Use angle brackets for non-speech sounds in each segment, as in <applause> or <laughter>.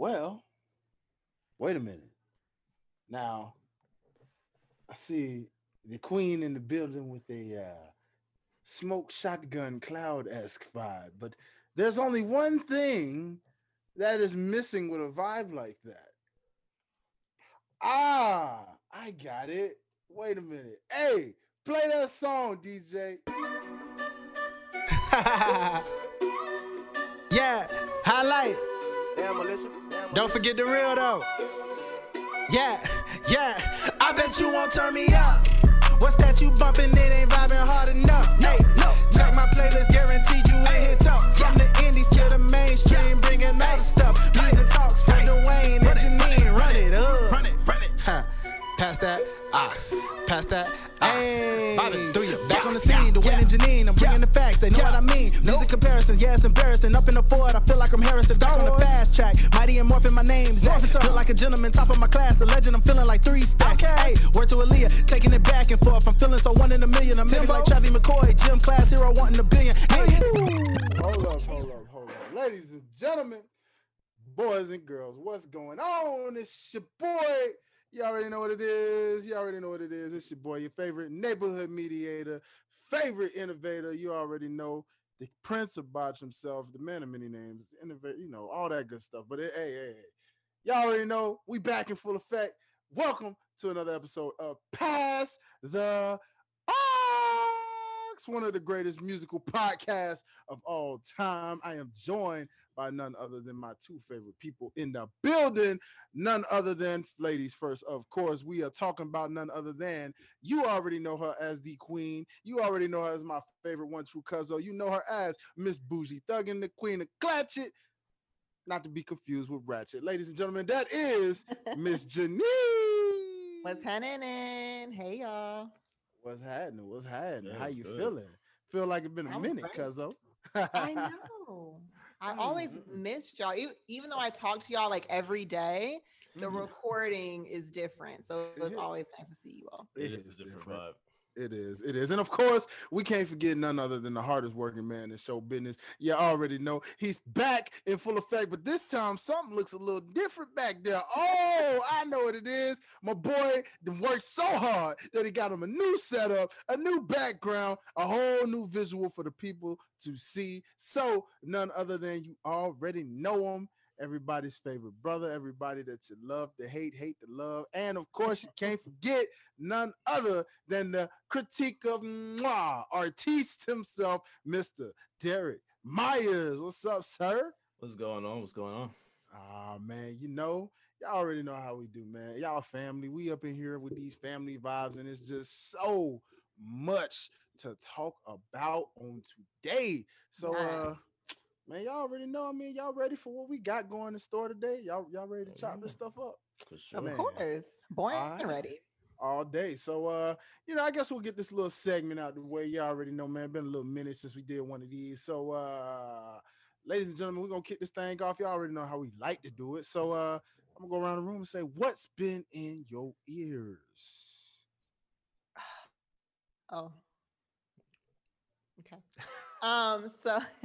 Well, wait a minute. Now, I see the queen in the building with a uh, smoke shotgun cloud esque vibe, but there's only one thing that is missing with a vibe like that. Ah, I got it. Wait a minute. Hey, play that song, DJ. <laughs> yeah, highlight. Damn, Melissa. Damn, Don't forget the real though. Yeah, yeah. I bet you won't turn me up. What's that you bumping? It ain't vibing hard enough. Hey, no. Check my playlist, guaranteed you ain't hit top. From the indies to the mainstream, bringing other stuff. Music talks, Fred Dwayne Janine, run it up. Run it, run it. Huh. Pass that aux. Pass that aux. Hey. Bobby, through you. Back on the scene, the winning Janine. I'm bringing the facts, they know what I mean. Music comparisons, yeah, it's embarrassing. Up in the Ford, I feel like I'm Harrison. Back on the fast track, mighty and morphin' my name. Zach. Feel like a gentleman, top of my class. The legend, I'm feeling like three stacks. Hey, word to Aaliyah, taking it back and forth. I'm feeling so one in a million. I'm maybe like Travis McCoy, gym class hero, wanting a billion. Hey, Hold up, hold up, hold up. Ladies and gentlemen, boys and girls, what's going on? It's your boy. You already know what it is. You already know what it is. It's your boy, your favorite neighborhood mediator, favorite innovator. You already know the prince of botch himself, the man of many names, innovator, you know, all that good stuff. But eh, hey, hey, hey, y'all already know we back in full effect. Welcome to another episode of Pass the Aux, one of the greatest musical podcasts of all time. I am joined by none other than my two favorite people in the building, none other than ladies first. Of course, we are talking about none other than you already know her as the queen. You already know her as my favorite one, true cousin. You know her as Miss Bougie Thuggin, the queen of Clatchet. Not to be confused with Ratchet. Ladies and gentlemen, that is <laughs> Miss Janine. What's happening? Hey y'all. What's happening? What's happening? Yeah, How you good. feeling? Feel like it's been a I'm minute, great. cuzzo. I <laughs> know. I always Mm, mm, mm. miss y'all. Even, even though I talk to y'all like every day, the Mhm. recording is different. So it's Yeah. always nice to see you all. It It is is a different different. vibe. It is. It is. And of course, we can't forget none other than the hardest working man in show business. You already know he's back in full effect, but this time something looks a little different back there. Oh, I know what it is. My boy worked so hard that he got him a new setup, a new background, a whole new visual for the people to see. So, none other than you already know him. Everybody's favorite brother, everybody that you love to hate, hate to love. And of course, you can't forget none other than the critique of mwah, artiste himself, Mr. Derek Myers. What's up, sir? What's going on? What's going on? Ah, man, you know, y'all already know how we do, man. Y'all family. We up in here with these family vibes, and it's just so much to talk about on today. So, Nice. uh, man, y'all already know. I mean, y'all ready for what we got going in the store today? Y'all, y'all ready to chop this stuff up? For sure. Of Man. course. Born Alright. and ready. all day. So uh, you know, I guess we'll get this little segment out the way. Y'all already know, man. Been a little minute since we did one of these. So uh ladies and gentlemen, we're gonna kick this thing off. Y'all already know how we like to do it. So uh I'm gonna go around the room and say, what's been in your ears? <sighs> Oh. Okay. Um, so <laughs>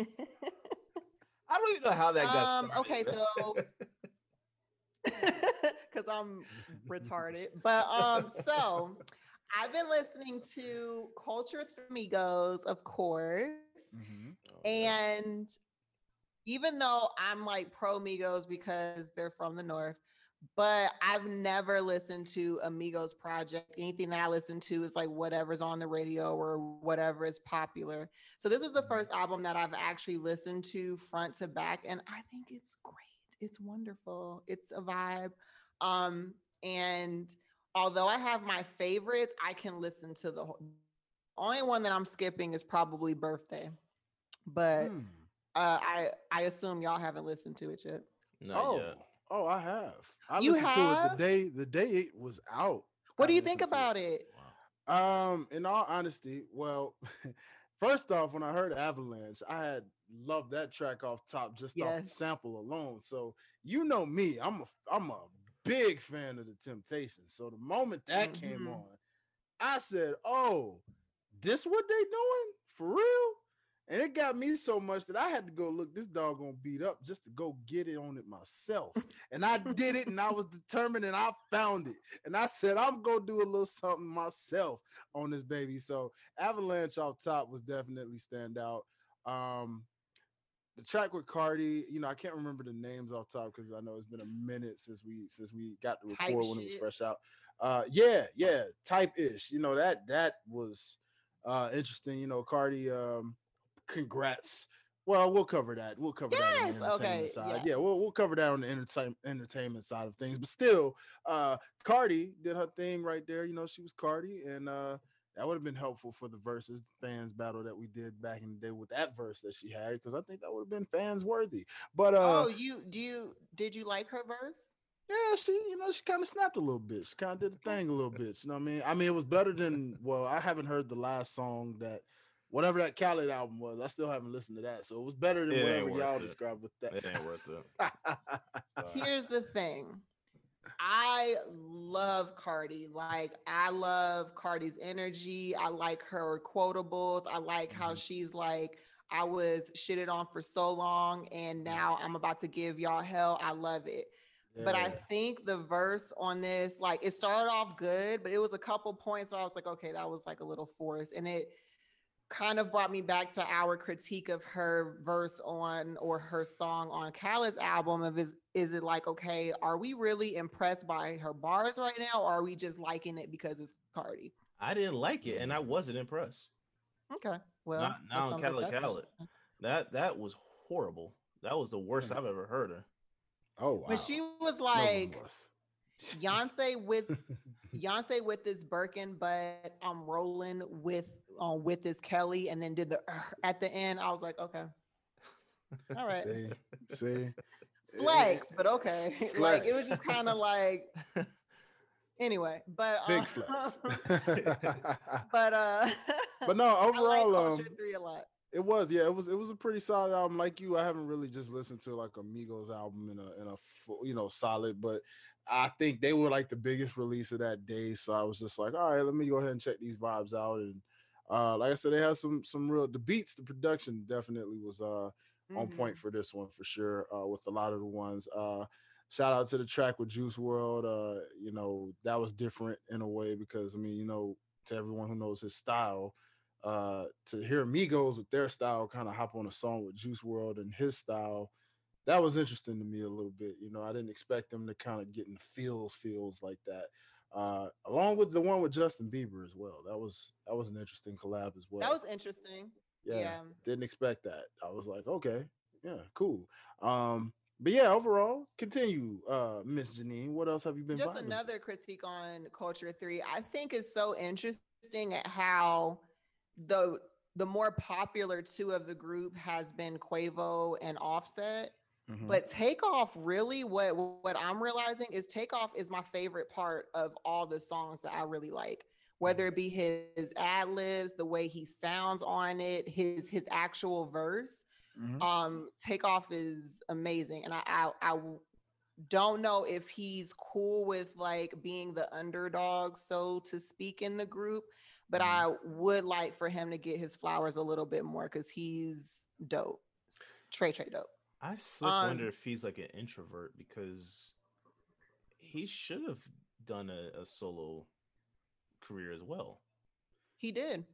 I don't even know how that got. Um, okay, so <laughs> because I'm retarded. But um, so I've been listening to Culture Amigos, of course, and even though I'm like pro Migos because they're from the north, but I've never listened to Amigos project. Anything that I listen to is like whatever's on the radio or whatever is popular. So this is the first album that I've actually listened to front to back, and I think it's great. It's wonderful. It's a vibe. Um, and although I have my favorites, I can listen to the whole. Only one that I'm skipping is probably Birthday, but Hmm. uh, I I assume y'all haven't listened to it yet. Not Oh, yet. Oh, I have. I You listened to it have? the day the day it was out. What I do you think about it? Wow. Um, in all honesty, well, <laughs> first off, when I heard Avalanche, I had loved that track off top just off the sample alone. So you know me, I'm a I'm a big fan of the Temptations. So the moment that came Mhm. on, I said, "Oh, this what they doing for real?" And it got me so much that I had to go look this dog gonna beat up just to go get it on it myself. <laughs> And I did it and I was determined and I found it. And I said, I'm gonna do a little something myself on this baby. So Avalanche off top was definitely stand out. Um the track with Cardi, you know, I can't remember the names off top because I know it's been a minute since we since we got the record when it was fresh out. Uh yeah, yeah, type ish. You know, that that was uh interesting. You know, Cardi um congrats. Well, we'll cover that. We'll cover yes, that on the entertainment okay, side. Yeah. yeah, we'll we'll cover that on the entertainment entertainment side of things. But still, uh Cardi did her thing right there. You know, she was Cardi, and uh that would have been helpful for the versus fans battle that we did back in the day with that verse that she had because I think that would have been fans worthy. But uh oh, you do you did you like her verse? Yeah, she you know she kind of snapped a little bit. She kind of did the thing a little bit. You know what I mean? I mean it was better than well I haven't heard the last song that whatever that Khaled album was, I still haven't listened to that. So it was better than it whatever y'all it. described with that. It ain't worth it. <laughs> Here's the thing. I love Cardi. Like I love Cardi's energy. I like her quotables. I like mm-hmm. how she's like, I was shitted on for so long and now I'm about to give y'all hell. I love it. Yeah. But I think the verse on this, like it started off good, but it was a couple points where I was like, okay, that was like a little forced. And it kind of brought me back to our critique of her verse on or her song on Khaled's album of is is it like okay are we really impressed by her bars right now or are we just liking it because it's Cardi? I didn't like it and I wasn't impressed. Okay. Well, not, not on Khaled Khaled. That that was horrible. That was the worst mm. I've ever heard her. Oh wow. But she was like Beyonce with <laughs> Beyonce with this Birkin, but I'm rolling with on with this Kelly and then did the uh, at the end. I was like, okay. <laughs> All right. See, see. Flex, but okay. Flex. <laughs> like it was just kind of like <laughs> anyway, but big uh, flex. but uh but no, overall like um, three a lot. It was, yeah, it was it was a pretty solid album. Like you, I haven't really just listened to like a Migos album in a in a full, you know solid, but I think they were like the biggest release of that day. So I was just like, all right, let me go ahead and check these vibes out. And uh, like I said, they had some some real the beats, the production definitely was uh mm-hmm. on point mm-hmm. for this one for sure. Uh, with a lot of the ones. Uh, shout out to the track with Juice WRLD. Uh, you know that was different in a way because I mean, you know, to everyone who knows his style, uh, to hear Migos with their style kind of hop on a song with Juice WRLD and his style. That was interesting to me a little bit. You know, I didn't expect them to kind of get in feels feels like that uh, along with the one with Justin Bieber as well. That was that was an interesting collab as well. That was interesting. Yeah, yeah. didn't expect that. I was like, okay, yeah, cool. Um, but yeah, overall, continue, uh, Miss Janine. What else have you been? Just another critique on Culture Three. I think is so interesting at how the the more popular two of the group has been Quavo and Offset Mm-hmm. But takeoff really what what I'm realizing is takeoff is my favorite part of all the songs that I really like. Whether it be his ad libs, the way he sounds on it, his his actual verse. Mm-hmm. Um, takeoff is amazing, and I, I I don't know if he's cool with like being the underdog, so to speak, in the group. But mm-hmm. I would like for him to get his flowers a little bit more because he's dope. Trey Trey dope. I still um, wonder if he's like an introvert because he should have done a, a solo career as well. He did.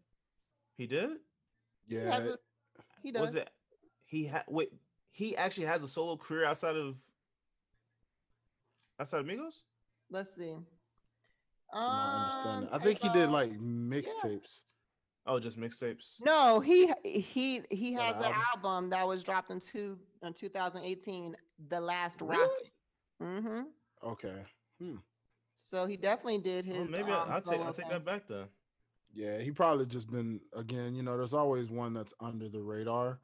He did. Yeah. He, a, he does. Was it? He had wait. He actually has a solo career outside of outside of Migos. Let's see. Um, I think he did like mixtapes. Yeah. Oh, just mixtapes. No, he he he has an album. album that was dropped in two in 2018. The last really? Mm-hmm. Okay. Hmm. So he definitely did his. Well, maybe um, I'll take I'll take that back then. Yeah, he probably just been again. You know, there's always one that's under the radar.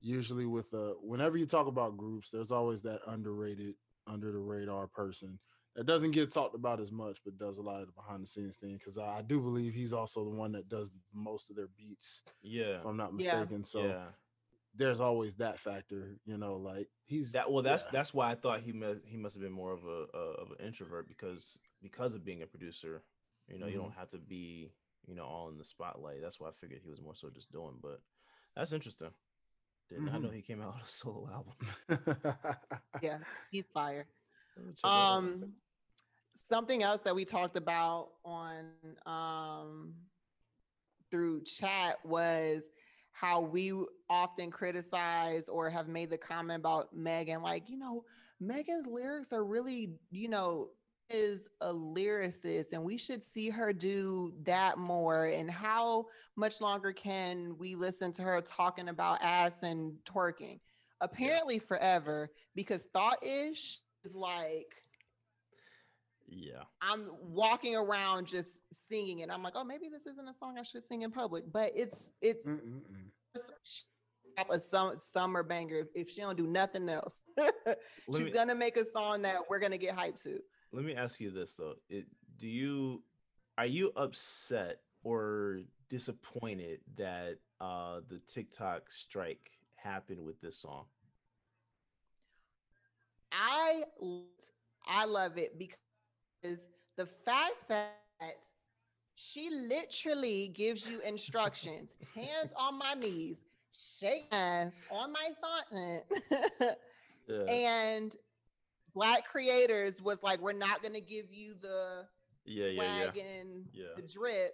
Usually, with uh, whenever you talk about groups, there's always that underrated, under the radar person that doesn't get talked about as much, but does a lot of the behind the scenes thing. Because I, I, do believe he's also the one that does most of their beats. Yeah, if I'm not mistaken. Yeah. So yeah. there's always that factor, you know. Like he's that. Well, that's yeah. that's why I thought he must he must have been more of a, a of an introvert because because of being a producer. You know, mm-hmm. you don't have to be you know all in the spotlight. That's why I figured he was more so just doing. But That's interesting. Did not know he came out with a solo album. <laughs> Yeah, he's fire. Let me check that out. Um, something else that we talked about on um through chat was how we often criticize or have made the comment about Megan, like, you know, Megan's lyrics are really, you know, is a lyricist and we should see her do that more. And how much longer can we listen to her talking about ass and twerking? Apparently forever, because thought ish is like yeah. I'm walking around just singing it. I'm like, oh, maybe this isn't a song I should sing in public, but it's it's Mm-mm-mm. a sum, summer banger if, if she don't do nothing else. <laughs> She's me, gonna make a song that we're gonna get hyped to. let me ask you this though. It, do you are you upset or disappointed that uh the TikTok strike happened with this song? I I love it because the fact that she literally gives you instructions, <laughs> hands on my knees, shake hands on my thought. Yeah. <laughs> and black creators was like we're not going to give you the yeah, yeah, yeah. swag and Yeah. the drip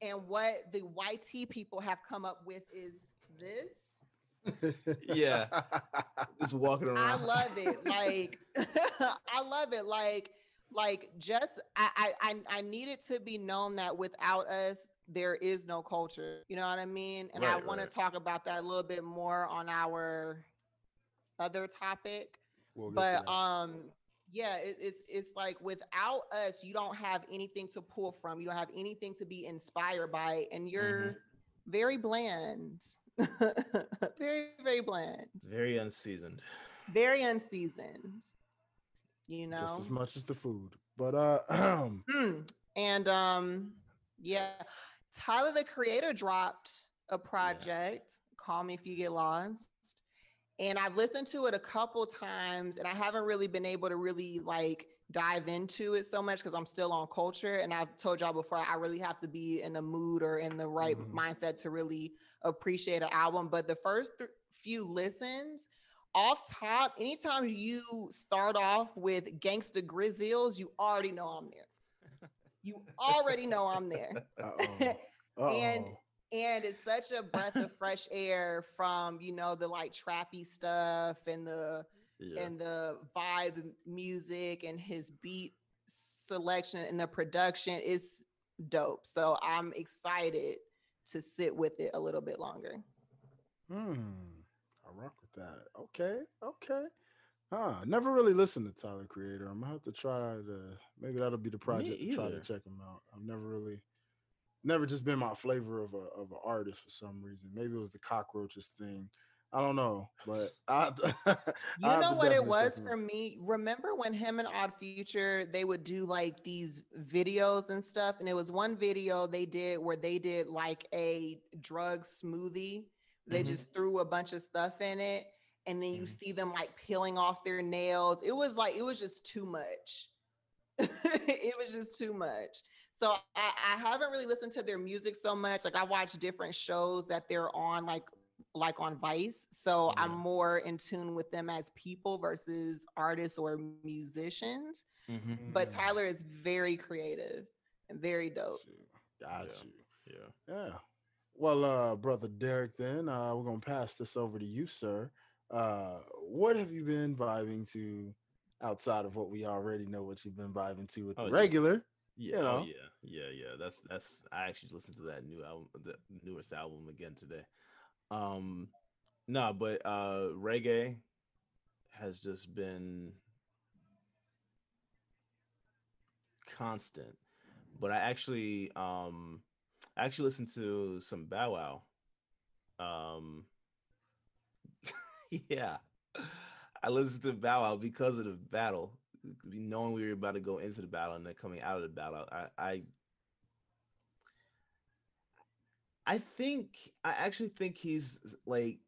and what the yt people have come up with is this Yeah. <laughs> Just walking around. i love it like <laughs> i love it like like just I, I i i need it to be known that without us there is no culture you know what i mean and i want right. to talk about that a little bit more on our other topic We'll but um yeah it, it's it's like without us you don't have anything to pull from you don't have anything to be inspired by and you're very bland <laughs> very very bland Very unseasoned. very unseasoned you know just as much as the food. But uh, <clears throat> Mm. and um yeah tyler the creator dropped a project call me if you get lost and i've listened to it a couple times and i haven't really been able to really like dive into it so much because i'm still on culture and i've told y'all before i really have to be in the mood or in the right Mhm. mindset to really appreciate an album but the first th- few listens off top, anytime you start off with Gangsta Grillz, you already know I'm there. You already know I'm there. <laughs> uh-oh. <laughs> And- Uh-oh. And it's such a breath of fresh air from, you know, the like trappy stuff and the Yeah. and the vibe music and his beat selection and the production is dope. So I'm excited to sit with it a little bit longer. Hmm. I rock with that. Okay. Okay. Huh. Never really listened to Tyler Creator. I'm gonna have to try to maybe that'll be the project to try to check him out. I've never really never just been my flavor of a of an artist for some reason. Maybe it was the cockroaches thing. I don't know. But <laughs> <laughs> I You know what it was for me? Remember when him and Odd Future they would do like these videos and stuff, and it was one video they did where they did like a drug smoothie. They Mhm. just threw a bunch of stuff in it, and then you Mhm. see them like peeling off their nails. It was like it was just too much. <laughs> it was just too much. So I, I haven't really listened to their music so much. Like I watch different shows that they're on, like like on Vice. So I'm more in tune with them as people versus artists or musicians. Mhm. But. Tyler is very creative and very dope. Got Yeah. you. Yeah. Yeah. Well, uh, brother Derek, then uh, we're gonna pass this over to you, sir. Uh, what have you been vibing to outside of what we already know? What you've been vibing to with Oh, the yeah. regular? Yeah, You oh, yeah, yeah, yeah. That's that's. I actually listened to that new album, the newest album again today. Um, no, but uh, reggae has just been constant. But I actually, um, I actually listened to some Bow Wow. Um, <laughs> yeah, I listened to Bow Wow because of the battle knowing we were about to go into the battle and then coming out of the battle, I I, I think I actually think he's like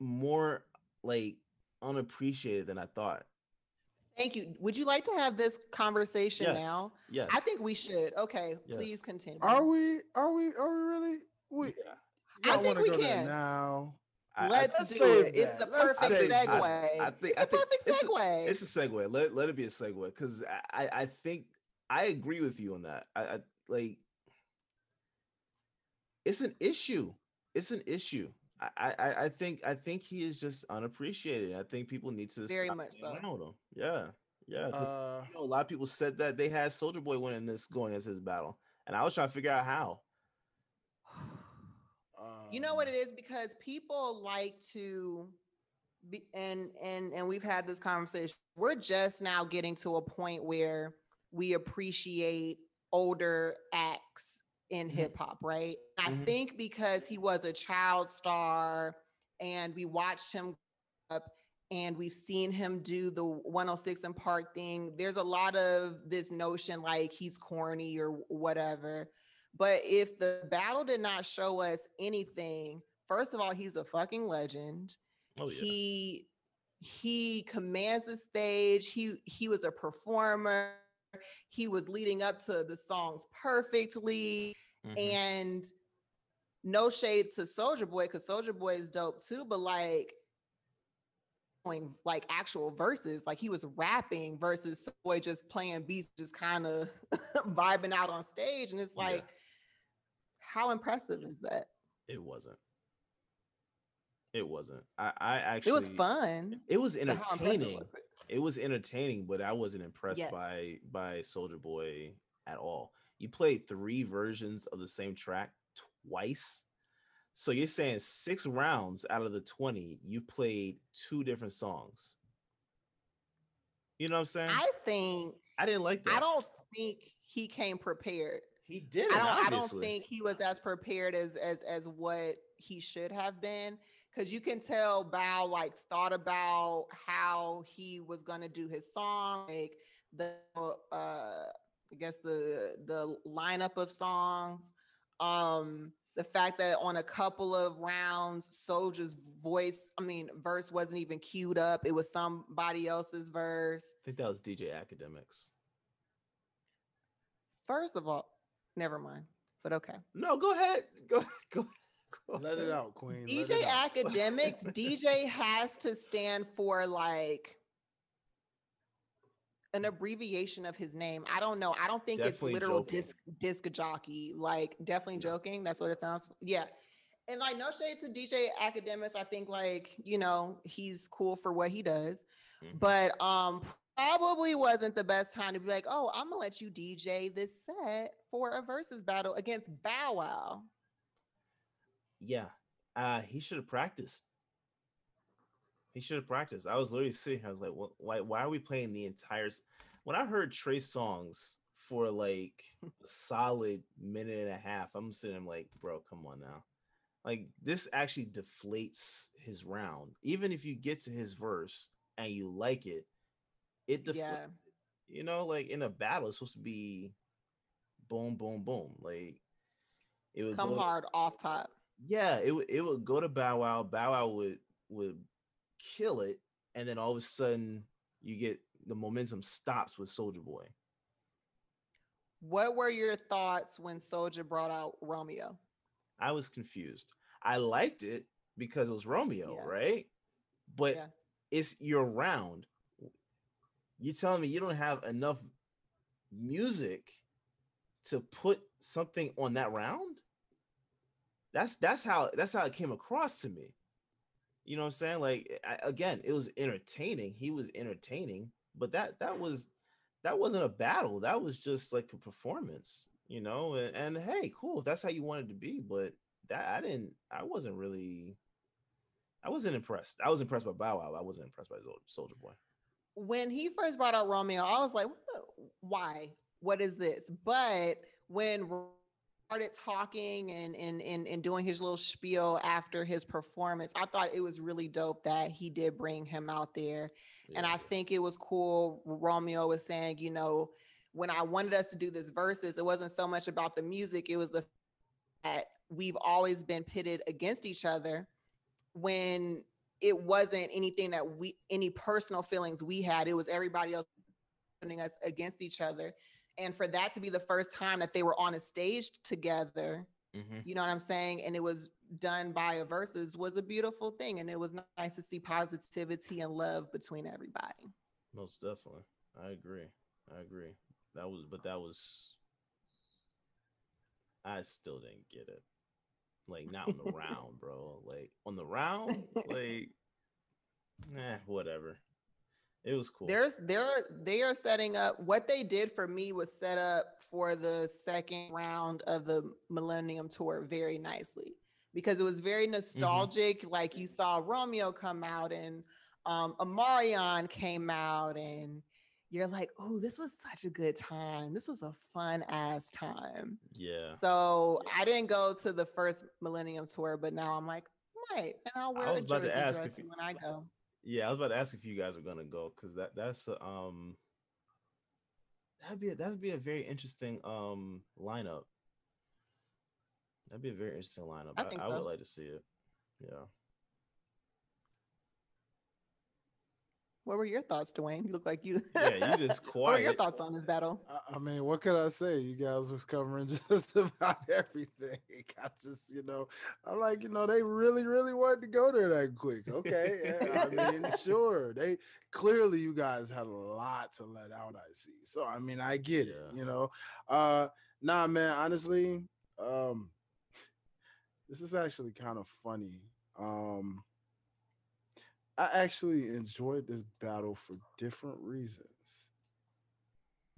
more like unappreciated than I thought. Thank you. Would you like to have this conversation Yes, now? Yes. I think we should. Okay, Yes. please continue. Are we? Are we? Are we really? We? I Y'all think we can. now. I- I- Let's let's do save it. It's that. the Let's perfect segue. I, I think it's I a think perfect it's a- segue. It's a segue. Let let it be a segue because I, I I think I agree with you on that. I, I like it's an issue. It's an issue. I, I I think I think he is just unappreciated. I think people need to Very stop much so. around him. Yeah, yeah. 'cause, Uh, you know, a lot of people said that they had Soulja Boy winning this going as his battle, and I was trying to figure out how. <sighs> You know what it um, because people like to be and and and we've had this conversation. We're just now getting to a point where we appreciate older acts in Mhm. hip hop, right? I Mhm. think because he was a child star and we watched him up and we've seen him do the 106 and Park thing. There's a lot of this notion like he's corny or whatever. But if the battle did not show us anything, first of all, he's a fucking legend. Oh yeah, He he commands the stage. He he was a performer. He was leading up to the songs perfectly. Mhm. And no shade to Soulja Boy, because Soulja Boy is dope too, but like doing like actual verses, like he was rapping versus Boy just playing beats, just kind of <laughs> vibing out on stage. And it's Yeah. like, how impressive is that? it wasn't. It wasn't. I I actually it was fun. It was but how impressive entertaining. it? It was entertaining, but I wasn't impressed Yes. by by Soulja Boy at all. You played three versions of the same track twice. So you're saying six rounds out of the 20, you played two different songs. You know what I'm saying? I, think I didn't like that. I don't think he came prepared. he did. I don't. I don't think he was as prepared as as as what he should have been because you can tell Bow like thought about how he was gonna do his song, like the uh I guess the the lineup of songs. Um the fact that on a couple of rounds, Soulja's voice, I mean, verse wasn't even queued up. It was somebody else's verse. I think that was DJ Akademiks. First of all, never mind. But okay. No, go ahead. Go <laughs> go. <laughs> let it out, Queen. DJ out. Akademiks, <laughs> DJ has to stand for like an abbreviation of his name. I don't know. I don't think Definitely it's literal joking. disc disc jockey. Like definitely No. joking. That's what it sounds. Like. Yeah. And like no shade to DJ Akademiks. I think like, you know, he's cool for what he does. Mhm. But um probably wasn't the best time to be like, oh, I'm gonna let you DJ this set for a versus battle against Bow Wow. Yeah. Uh he should have practiced. He should have practiced. I was literally sitting here. I was like, "What? Why? Why are we playing the entire?" s-" When I heard Trey Songz for like a solid minute and a half, I'm sitting I'm like, "Bro, come on now!" Like this actually deflates his round. Even if you get to his verse and you like it, it deflates. Yeah. You know, like in a battle, it's supposed to be boom, boom, boom. Like it would Come hard off top. Yeah, it would it would go to Bow Wow. Bow Wow would would kill it, and then all of a sudden you get the momentum stops with Soulja Boy. What were your thoughts when Soulja brought out Romeo? I was confused. I liked it because it was Romeo, Yeah. right? But Yeah. it's your round. You're telling me you don't have enough music to put something on that round? That's that's how that's how it came across to me. You know what I'm saying? Like I, again, it was entertaining. He was entertaining, but that that was that wasn't a battle. That was just like a performance, you know. And, and hey, cool if that's how you wanted to be, but that I didn't. I wasn't really. I wasn't impressed. I was impressed by Bow Wow. I wasn't impressed by Sol- Soulja Boy. When he first brought out Romeo, I was like, "What why? What is this? But when started talking and, and and and doing his little spiel after his performance, I thought it was really dope that he did bring him out there. And I think it was cool. Romeo was saying, you know, when I wanted us to do this versus, it wasn't so much about the music, it was the that we've always been pitted against each other when it wasn't anything that we any personal feelings we had. It was everybody else putting us against each other. And for that to be the first time that they were on a stage together, Mhm. you know what I'm saying? And it was done by a versus was a beautiful thing and it was nice to see positivity and love between everybody Most definitely. I agree. I agree. That was, but that was. I still didn't get it. Like not on the <laughs> round, bro. Like on the round, <laughs> like, nah, whatever. It was cool. there's they're they are setting up what they did for me was set up for the second round of the millennium tour very nicely because it was very nostalgic. Like you saw romeo come out and um Omarion came out and you're like oh this was such a good time. This was a fun ass time. Yeah. so i didn't go to the first millennium tour but now i'm like right and i'll wear was a about to jersey ask if dress you- when i go Yeah, I was about to ask if you guys are gonna go because that that's um that'd be a, that'd be a very interesting um lineup. That'd be a very interesting lineup. I I, think I would like to see it. Yeah. What were your thoughts dwayne you look like you Yeah, you just quiet. <laughs> what were your thoughts on this battle I, I mean, what could I say? You guys was covering <laughs> just about <laughs> everything. I just, you know, I'm like, you know, they really, really wanted to go there that quick. Okay, yeah, I mean, sure, they clearly you guys had a lot to let out. I see. So I mean, I get it. You know, uh, nah, man. Honestly, um, this is actually kind of funny. Um, I actually enjoyed this battle for different reasons.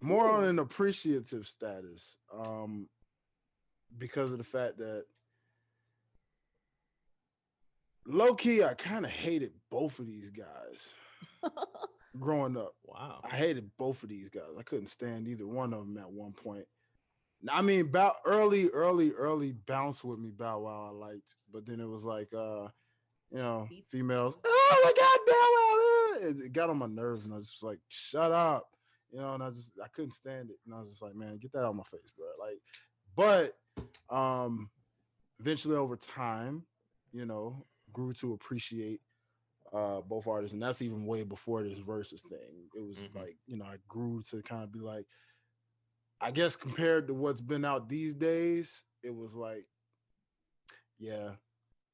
More on an appreciative status, um, because of the fact that low key, I kind of hated both of these guys <laughs> growing up. Wow. I hated both of these guys. I couldn't stand either one of them at one point. Now, I mean, about early, early, early bounce with me Bow Wow I liked, but then it was like, uh, you know, females. Oh my God, uh," It, it got on my nerves, and I was just like, shut up, you know. And I just, I couldn't stand it, and I was just like, man, get that out of my face, bro. Like, but um, eventually over time, you know, grew to appreciate uh both artists and that's even way before this versus thing it was Mhm. like you know i grew to kind of be like i guess compared to what's been out these days it was like yeah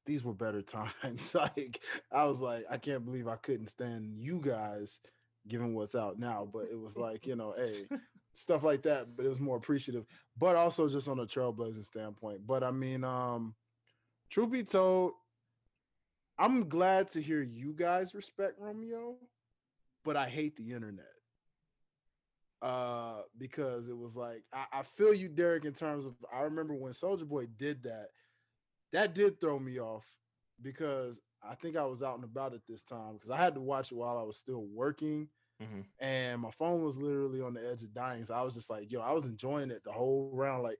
these were better <laughs> times like i was like i can't believe i couldn't stand you guys given what's out now but it was like you know hey <laughs> stuff like that but it was more appreciative but also just on a trailblazing standpoint but i mean um truth be told i'm glad to hear you guys respect romeo but i hate the internet uh because it was like I, I feel you derek in terms of i remember when soulja boy did that that did throw me off because i think i was out and about at this time because i had to watch it while i was still working Mhm. and my phone was literally on the edge of dying. So I was just like, yo, I was enjoying it the whole round. Like,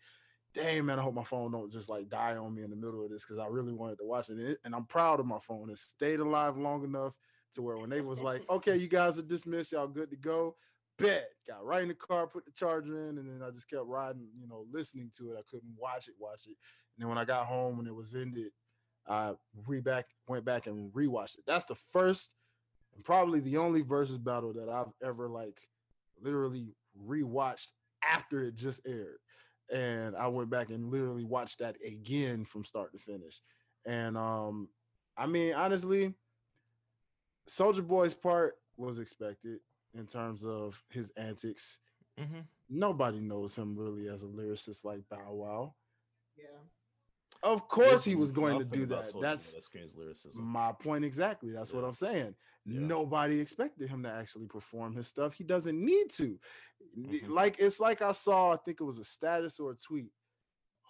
damn, man, I hope my phone don't just like die on me in the middle of this because I really wanted to watch it. and I'm proud of my phone. It stayed alive long enough to where when they was like, okay, you guys are dismissed, y'all good to go. Bet got right in the car, put the charger in, and then I just kept riding, you know, listening to it. I couldn't watch it, watch it. And then when I got home when it was ended, I re back went back and rewatched it. That's the first and probably the only versus battle that I've ever like literally rewatched after it just aired. And I went back and literally watched that again from start to finish. And um, I mean, honestly, Soulja Boy's part was expected in terms of his antics. Mhm. Nobody knows him really as a lyricist like Bow Wow. yeah Of course, he was going to do that. That's that screams lyricism. my point exactly. That's what I'm saying. Yeah. Nobody expected him to actually perform his stuff. He doesn't need to. Mhm. Like it's like I saw, I think it was a status or a tweet.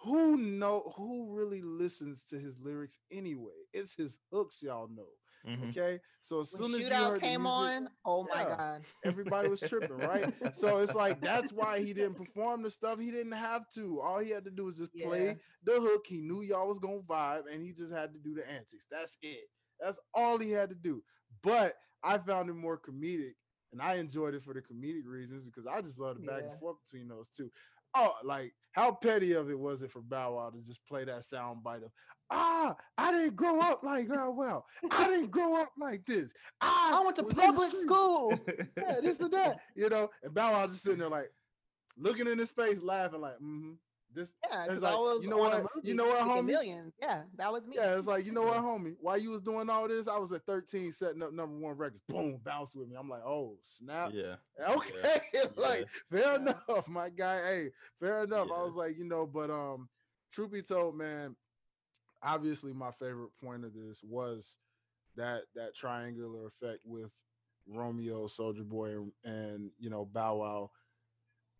Who know who really listens to his lyrics anyway? It's his hooks, y'all know. Mhm. Okay. So as when soon as you shootout heard came music, on oh my Yeah. god everybody was tripping, right? <laughs> So it's like that's why he didn't perform the stuff. He didn't have to. All he had to do was just play the hook. He knew y'all was gonna vibe, and he just had to do the antics. That's it. That's all he had to do. But I found it more comedic, and I enjoyed it for the comedic reasons because I just love the back Yeah. and forth between those two. Oh, like how petty of it was it for Bow Wow to just play that sound bite of ah, I didn't grow up like Bow Wow. I didn't grow up like this. I, i went to was in the public school yeah, this and that, you know. And Bow Wow just sitting there like looking in his face, laughing like, mm-hmm, this Yeah, It's because like, I was you know on a what- you know what, making homie? Millions. Yeah, that was me. Yeah, it's like, you know what, homie? While you was doing all this, I was at 13 setting up number one records. Boom, bounce with me. I'm like, oh, snap. Yeah. Okay. <laughs> like, fair Yeah. enough, my guy. Hey, fair enough. I was like, you know, but um, truth be told, man, obviously my favorite point of this was that that triangular effect with Romeo, Soulja Boy, and, and you know, Bow Wow.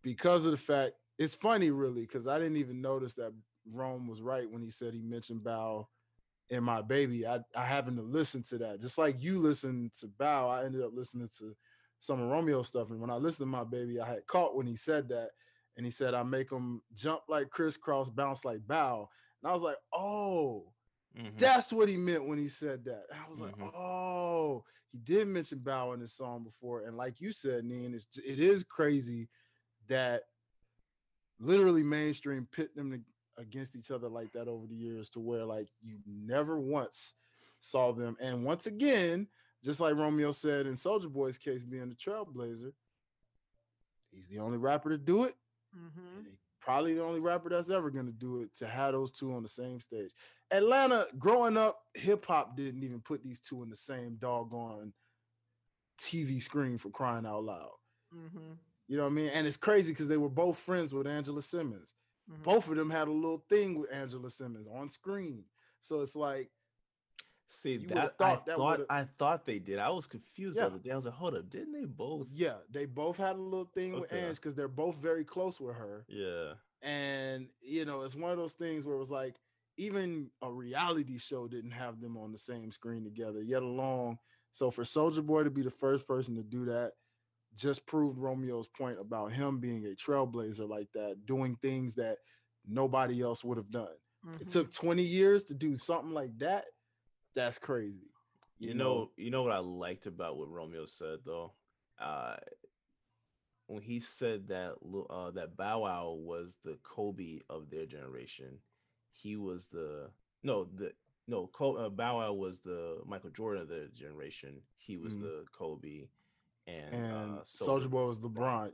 Because of the fact it's funny, really, because I didn't even notice that Rome was right when he said he mentioned Bow in my baby. I, I happened to listen to that. Just like you listened to Bow, I ended up listening to some of Romeo stuff. And when I listened to my baby, I had caught when he said that. And he said, I make him jump like Kris Kross, bounce like bow. And I was like, oh, Mhm. that's what he meant when he said that. I was like, Mhm. oh, he did mention bow in this song before. And like you said, Neen, it's, it is crazy that literally mainstream pit them to- against each other like that over the years to where like you never once saw them. And once again, just like Romeo said in Soulja Boy's case, being the trailblazer, he's the only rapper to do it. Mhm. and he probably the only rapper that's ever gonna do it to have those two on the same stage. Atlanta, growing up, hip hop didn't even put these two in the same doggone TV screen for crying out loud. Mhm. You know what I mean? And it's crazy because they were both friends with Angela Simmons. Mhm. Both of them had a little thing with Angela Simmons on screen. So it's like, See that thought I that thought would've- I thought they did. I was confused Yeah. the other day. I was like, hold up, didn't they both? yeah, they both had a little thing with Okay. Ange because they're both very close with her. Yeah. and you know it's one of those things where it was like even a reality show didn't have them on the same screen together yet alone so for soulja boy to be the first person to do that just proved romeo's point about him being a trailblazer like that doing things that nobody else would have done it Mhm. took 20 years to do something like that that's crazy You know, you know what I liked about what Romeo said though. Uh, when he said that uh, that Bow Wow was the Kobe of their generation, he was the no the no Col- uh, Bow Wow was the Michael Jordan of their generation. He was Mhm. the Kobe, and, and uh, soulja boy was lebron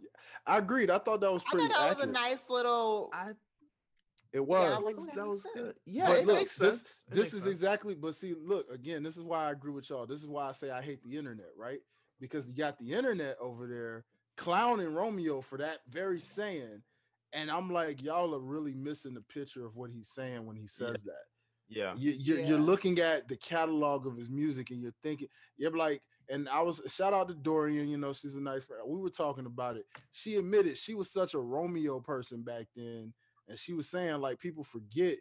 i agreed i thought that was I pretty thought that was a nice little. I it Yeah, was I that was like, that was sense." good. Yeah, but it look, makes this, sense. It this makes is sense. exactly. But see, look again. This is why I agree with y'all. This is why I say I hate the internet, right? Because you got the internet over there clowning Romeo for that very saying, and I'm like, y'all are really missing the picture of what he's saying when he says that. Yeah. You, you're, you're looking at the catalog of his music, and you're thinking, you're like, and I was shout out to Dorian. You know, she's a nice friend. We were talking about it. She admitted she was such a Romeo person back then, and she was saying like people forget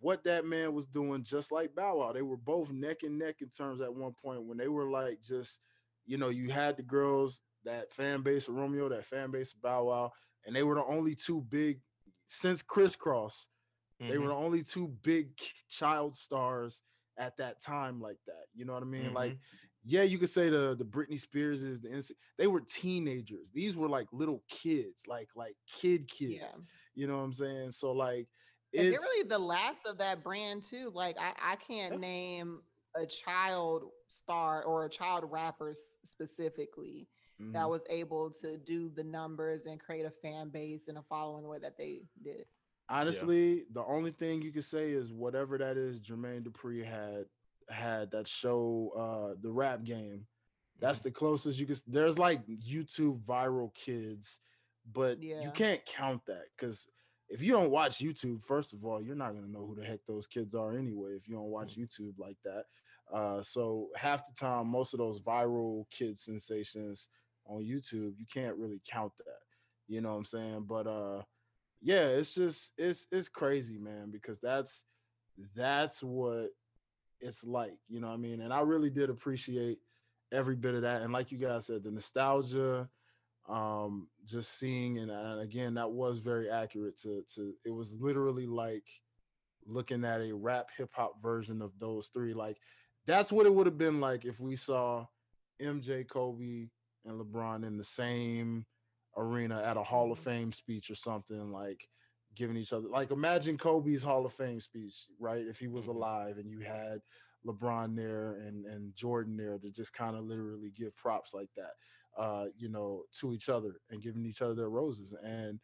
what that man was doing, just like Bow Wow. They were both neck and neck in terms at one point when they were like just, you know, you had the girls that fan base of Romeo, that fan base of Bow Wow, and they were the only two big since Kris Kross. They were Mhm. the only two big child stars at that time, like that. You know what I mean? Like, yeah, you could say the the Britney Spears is the NSYNC they were teenagers. These were like little kids, like like kid kids. Yeah. You know what I'm saying? So like, And it's they're really the last of that brand too. Like I, I can't name a child star or a child rapper specifically that mhm. was able to do the numbers and create a fan base and a following the way that they did. honestly the only thing you could say is whatever that is. Jermaine Dupri had had that show, uh, the rap game. That's Mm-hmm. the closest you can. There's like YouTube viral kids, but Yeah. you can't count that because if you don't watch YouTube, first of all, you're not gonna know who the heck those kids are anyway. If you don't watch YouTube like that, uh, so half the time, most of those viral kid sensations on YouTube, you can't really count that. You know what I'm saying? But uh, yeah, it's just it's it's crazy, man, because that's that's what it's like. You know what I mean? And I really did appreciate every bit of that. And like you guys said, the nostalgia, um, just seeing and, and again, that was very accurate to to it was literally like looking at a rap hip hop version of those three. Like that's what it would have been like if we saw MJ, Kobe, and LeBron in the same arena at a Hall of Fame speech or something like giving each other like imagine Kobe's Hall of Fame speech, right? If he was Mhm. alive and you had LeBron there and and Jordan there to just kind of literally give props like that, uh, you know, to each other and giving each other their roses. And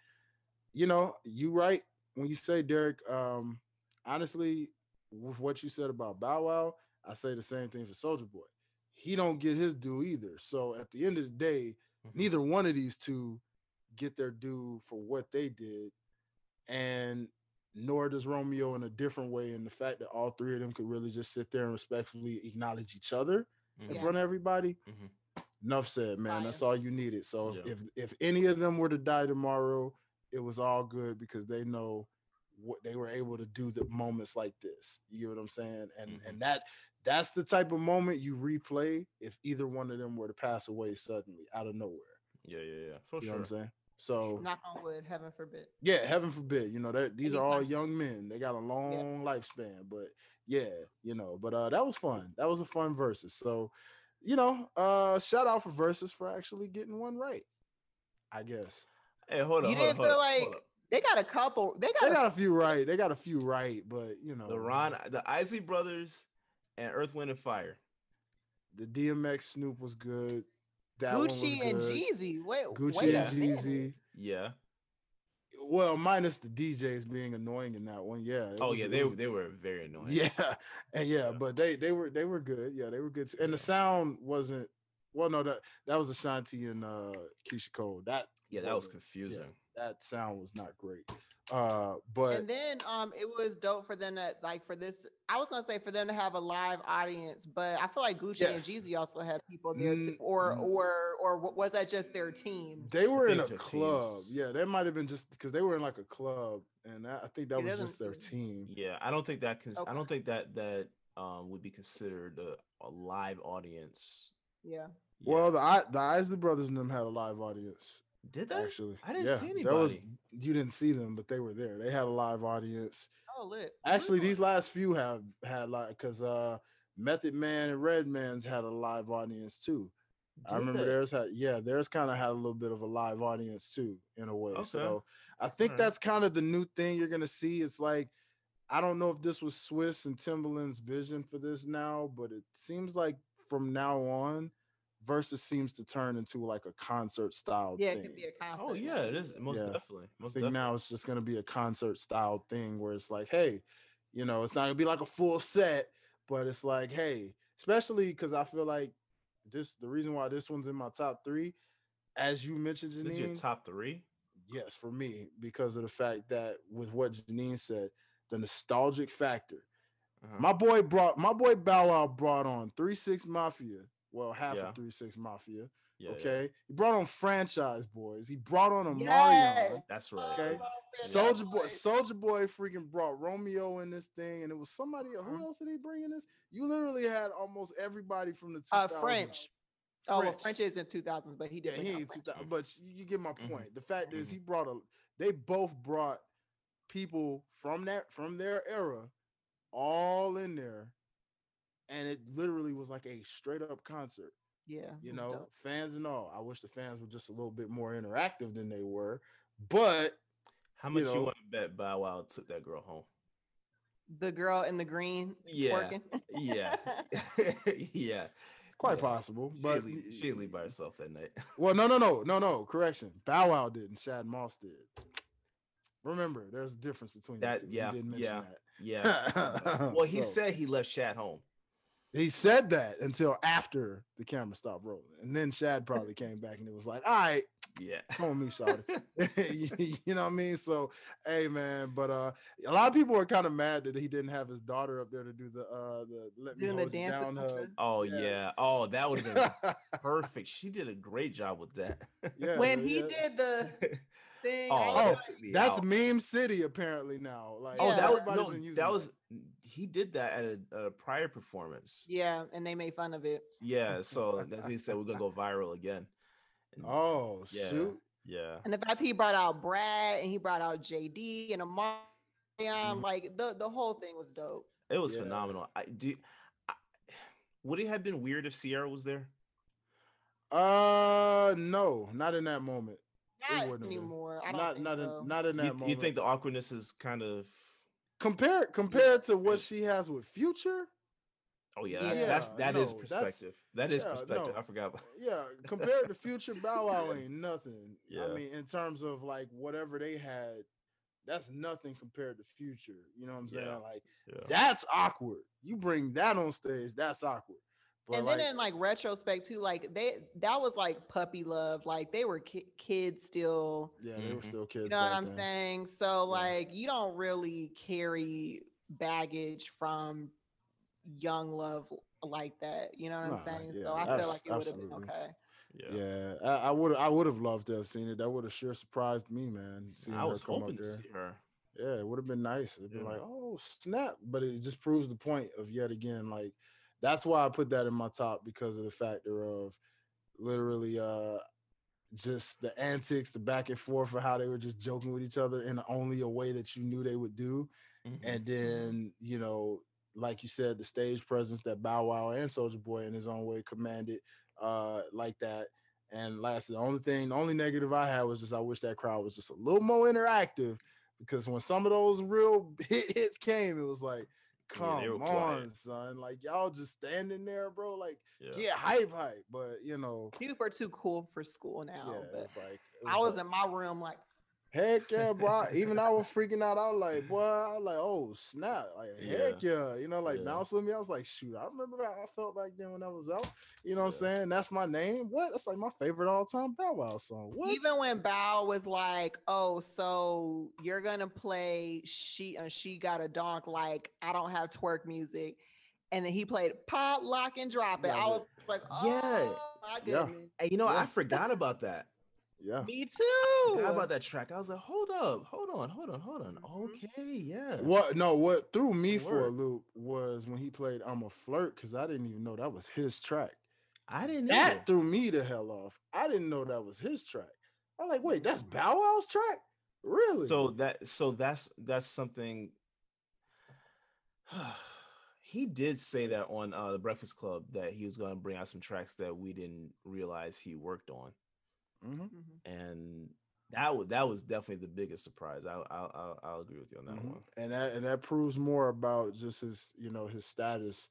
you know, you right, when you say Derek, um, honestly, with what you said about Bow Wow, I say the same thing for Soulja Boy. He don't get his due either. So at the end of the day, Mhm. neither one of these two get their due for what they did, and nor does Romeo in a different way. In the fact that all three of them could really just sit there and respectfully acknowledge each other in Yeah. front of everybody. Mhm. Enough said, man. Fire. That's all you needed. So if- Yeah. if if any of them were to die tomorrow, it was all good because they know what they were able to do the moments like this. You get what I'm saying? And Mhm. and that that's the type of moment you replay if either one of them were to pass away suddenly out of nowhere. Yeah, yeah, yeah. For You know sure. what I'm saying? So Knock on wood, heaven forbid. yeah, heaven forbid. You know that these are all young men. They got a long lifespan, but yeah, you know. But uh, that was fun. That was a fun versus. So, you know, uh, shout out for versus for actually getting one right. I guess Hey, hold on. you hold didn't on, feel hold on, like they got a couple. They got, they a, got a few right. They got a few right, but you know, the Ron, the Isley brothers, and Earth, Wind, and Fire. the DMX Snoop was good. That one Gucci and. Jeezy. Wait, Gucci wait and. Jeezy. Yeah. Well, minus the DJs being annoying in that one. Yeah. Oh was- yeah, they was- they were very annoying. Yeah, <laughs> and yeah, Yeah. but they they were they were good. Yeah, they were good. And the sound wasn't. Well, no, that that was Ashanti and uh Keyshia Cole. That Yeah, that was wasn't- confusing. that sound was not great. Uh, but and then um it was dope for them to like for this I was gonna say for them to have a live audience, but I feel like Gucci Yes. and Jeezy also had people there too. Or mm. or or w- was that just their team? they were in a club. teams- Yeah, that might have been just because they were in like a club, and that, I think that It was just their team. Yeah, I don't think that cons- I don't think that that um would be considered a, a live audience. yeah. Yeah. Well, the I, the Isley brothers and them had a live audience. Did they Actually, I didn't yeah, see that was- anybody. you didn't see them, but they were there. They had a live audience. Oh lit. Actually, Really? these last few have had like because uh Method Man and Redman's had a live audience too. I remember they? theirs had yeah, theirs kind of had a little bit of a live audience too, in a way. Okay. So I think Alright. that's kind of the new thing you're gonna see. It's like I don't know if this was Swizz and Timbaland's vision for this now, but it seems like from now on, versus seems to turn into like a concert style Yeah, thing. it could be a concert. Oh yeah, it is most Yeah. definitely. I think definitely. now it's just gonna be a concert style thing where it's like, hey, you know, it's not gonna be like a full set, but it's like, hey, especially because I feel like this the reason why this one's in my top three, as you mentioned, This is your Janine. top three. yes, for me, because of the fact that with what Janine said, the nostalgic factor. Uh-huh. My boy brought my boy Bow Wow brought on Three Six Mafia. Well, half Yeah. of Three Six Mafia. Yeah, yeah, okay, he brought on Franchize Boyz. He brought on a Yes. Mario. that's right. Okay. Soulja Boy, Soulja Boy freaking brought Romeo in this thing, and it was somebody. Who Mhm. else did he bring in this? You literally had almost everybody from the 2000s. Uh French. Oh well, French is in two thousands, but he did. Yeah, did. he bring out ain't 2000, but you you get my Mhm. point. The fact is, Mhm. he brought a. They both brought people from that from their era, all in there, and it literally was like a straight up concert. Yeah, You know, dope. fans and all. I wish the fans were just a little bit more interactive than they were, but How much you, know- want to bet Bow Wow took that girl home? the girl in the green Yeah, twerking. Yeah, <laughs> <laughs> yeah. quite Yeah. possible. She But didn't she didn't leave by herself that night. <laughs> Well, no, no, no, no, no. Correction. Bow Wow did and Shad Moss did. Remember, there's a difference between That- the two. yeah, he did mention yeah. that. Yeah. well, he So, said he left Shad home. He said that until after the camera stopped rolling, and then Shad probably came back and it was like, "All right, Yeah. come on, me, Shawty." <laughs> <laughs> you, you know what I mean? So, hey, man. But uh, a lot of people are kind of mad that he didn't have his daughter up there to do the uh the let me Doing the dance down hug. Oh Yeah. yeah. Oh, that would have been <laughs> perfect. She did a great job with that. yeah, when he yeah. did the thing, Oh, I Oh, was that like, took me That's out. meme city apparently now. Like, Oh, Yeah. that was no, been using that was he did that at a, a prior performance. yeah, and they made fun of it. Yeah, <laughs> so that's what he said we're gonna go viral again. And- Oh yeah, shoot! yeah. And the fact that he brought out Brad and he brought out JD and Omarion, Mhm. like the the whole thing was dope. It was Yeah. phenomenal. I do. I, would it have been weird if Ciara was there? Uh, no, not in that moment. Not wouldn't have been. anymore. I don't Not think not so. in not in that You, moment. you think the awkwardness is kind of? compare compared to what she has with Future? Oh yeah, that- that's Yeah, that is no, that's- perspective. That is yeah, perspective. no. I forgot. About, Yeah, compared to Future, <laughs> Bow Wow ain't nothing. Yeah. I mean, in terms of like whatever they had that's nothing compared to Future. You know what I'm saying? Yeah. Like Yeah. that's awkward. You bring that on stage, that's awkward. But and like, then in like retrospect too, like they that was like puppy love. Like they were ki- kids still. yeah, they were Mhm. still kids. You know what I'm then. saying? So like you don't really carry baggage from young love like that. You know what I'm saying? yeah, so I feel like it would have been okay. Yeah. Yeah, I, I would I would have loved to have seen it. That would have sure surprised me, man. Seeing I her was come up hoping to see her. Yeah, it would have been nice. It'd been Yeah. like, oh snap! But it just proves the point of yet again, like that's why I put that in my top because of the factor of literally uh just the antics, the back and forth of how they were just joking with each other in only a way that you knew they would do. Mhm. And then, you know, like you said, the stage presence that Bow Wow and Soulja Boy in his own way commanded uh like that. And last the only thing, the only negative I had was just I wish that crowd was just a little more interactive because when some of those real <laughs> hit hits came, it was like, come they were on, quiet. son. Like y'all just standing there, bro. Like, Yeah. yeah, hype, hype. But you know, People are too cool for school now. yeah, but it's like it I was like, in my room like, Heck yeah, bro. Even I was freaking out. I was like, boy, I was like, oh snap. Like, heck yeah. You know, like Yeah. bounce with me. I was like, shoot, I remember how I felt back then when I was out. You know what I'm saying? That's my name. What? That's like my favorite all-time Bow Wow song. What? even when Bow was like, "Oh, so you're gonna play she uh, she got a donk like I don't have twerk music," and then he played pop, lock, and drop it. I was like, Yeah. "Oh my Yeah. goodness, Hey, you know, Yeah. I forgot about that. Yeah. me too." forgot about that track. I was like, hold up, hold on, hold on, hold on. Mhm. Okay, yeah. What no, what threw me Good for a loop was when he played I'm a flirt because I didn't even know that was his track. I didn't That either. threw me the hell off. I didn't know that was his track. I'm like, wait, that's Bow Wow's track? Really? So that so that's that's something <sighs> he did say that on uh, the Breakfast Club that he was going to bring out some tracks that we didn't realize he worked on, Mhm. Mhm. and that was that was definitely the biggest surprise. I, I'll, I'll I'll agree with you on that Mhm. one. and that and that proves more about just his you know his status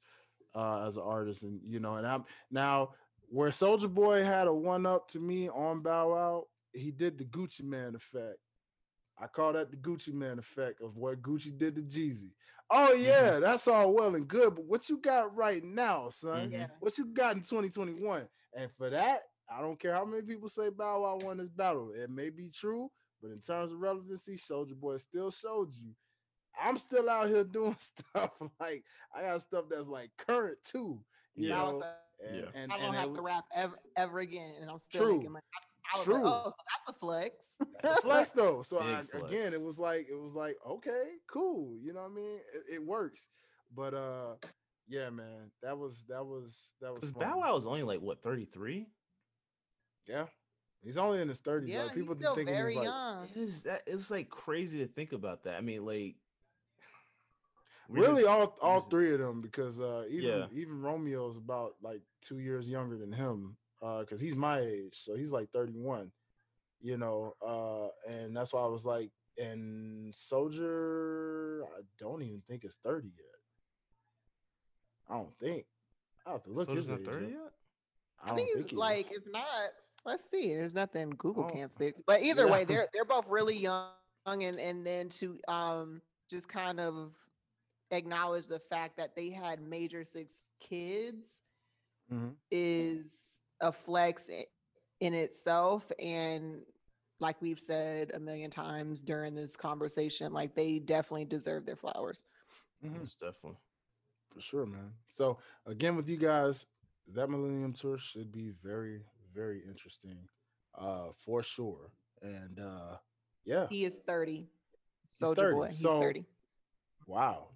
uh as an artist and you know and i'm now where soulja boy had a one up to me on bow wow he did the gucci mane effect i call that the gucci mane effect of what gucci did to jeezy oh yeah that's all well and good but what you got right now son Mhm. What you got in 2021 and for that i don't care how many people say bow wow won this battle it may be true but in terms of relevancy soulja boy still showed you I'm still out here <laughs> doing stuff like I got stuff that's like current too. You That was know, and, Yeah. and, I don't and it have to rap ever, ever again, and I'm still True. making money. I, I was True. like, "Oh, so that's a flex." that's a flex <laughs> though. So Big I, again, it was like it was like okay, cool. You know what I mean? It, it works. But uh, yeah, man, that was that was that was Because. Bow Wow was only like what 33. Yeah, he's only in his thirties. yeah, like people he's still thinking very he's like, young. It is that it's like crazy to think about that. I mean, like really just- all all three of them because uh even Yeah. even Romeo's about like two years younger than him uh because he's my age so he's like 31 you know uh and that's why I was like and Soulja I don't even think it's 30 yet I don't think I have to look Soulja's his not age 30 up. yet. I don't think it's he like is. if not, let's see. There's nothing Google Oh. can't fix. But either way, they're they're both really young, and and then to um just kind of acknowledge the fact that they had major six kids Mhm. is a flex in itself and like we've said a million times during this conversation like they definitely deserve their flowers Mhm. Most definitely. For sure, man. So again, with you guys, that Millennium Tour should be very, very interesting, uh, for sure. And uh, yeah, he is 30 soulja boy he's so- 30 wow,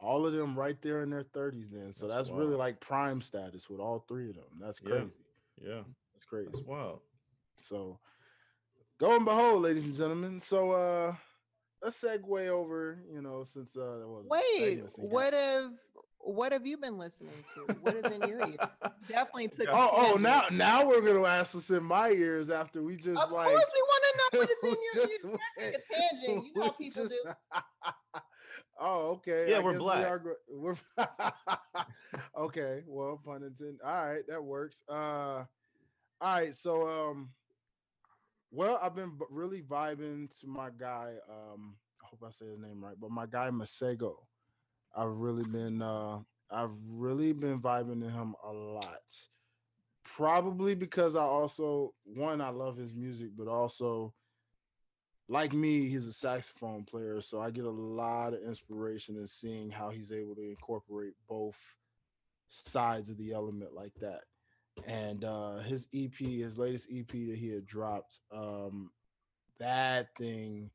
all of them right there in their thirties. Then, so That's that's, really like prime status with all three of them. That's crazy. Yeah, That's crazy. that's wild. So, go and behold, ladies and gentlemen. So, uh, let's segue over. You know, since uh, that was Wait, what have what have you been listening to? What is in your ear? <laughs> Definitely took. Oh, oh, tangent. now now we're gonna ask what's in my ears after we just Of like course, we want to know what is <laughs> in your just ear. a tangent. <laughs> You know how people just- do. oh, okay. Yeah, I we're guess we black. are we're okay. Well, pun intended. All right, that works. Uh, all right. So, um, Well, I've been really vibing to my guy. Um, I hope I say his name right, but my guy Masego. I've really been uh I've really been vibing to him a lot. Probably because I also one, I love his music, but also like me, he's a saxophone player, so I get a lot of inspiration in seeing how he's able to incorporate both sides of the element like that. And uh his EP, his latest EP that he had dropped, um, that thing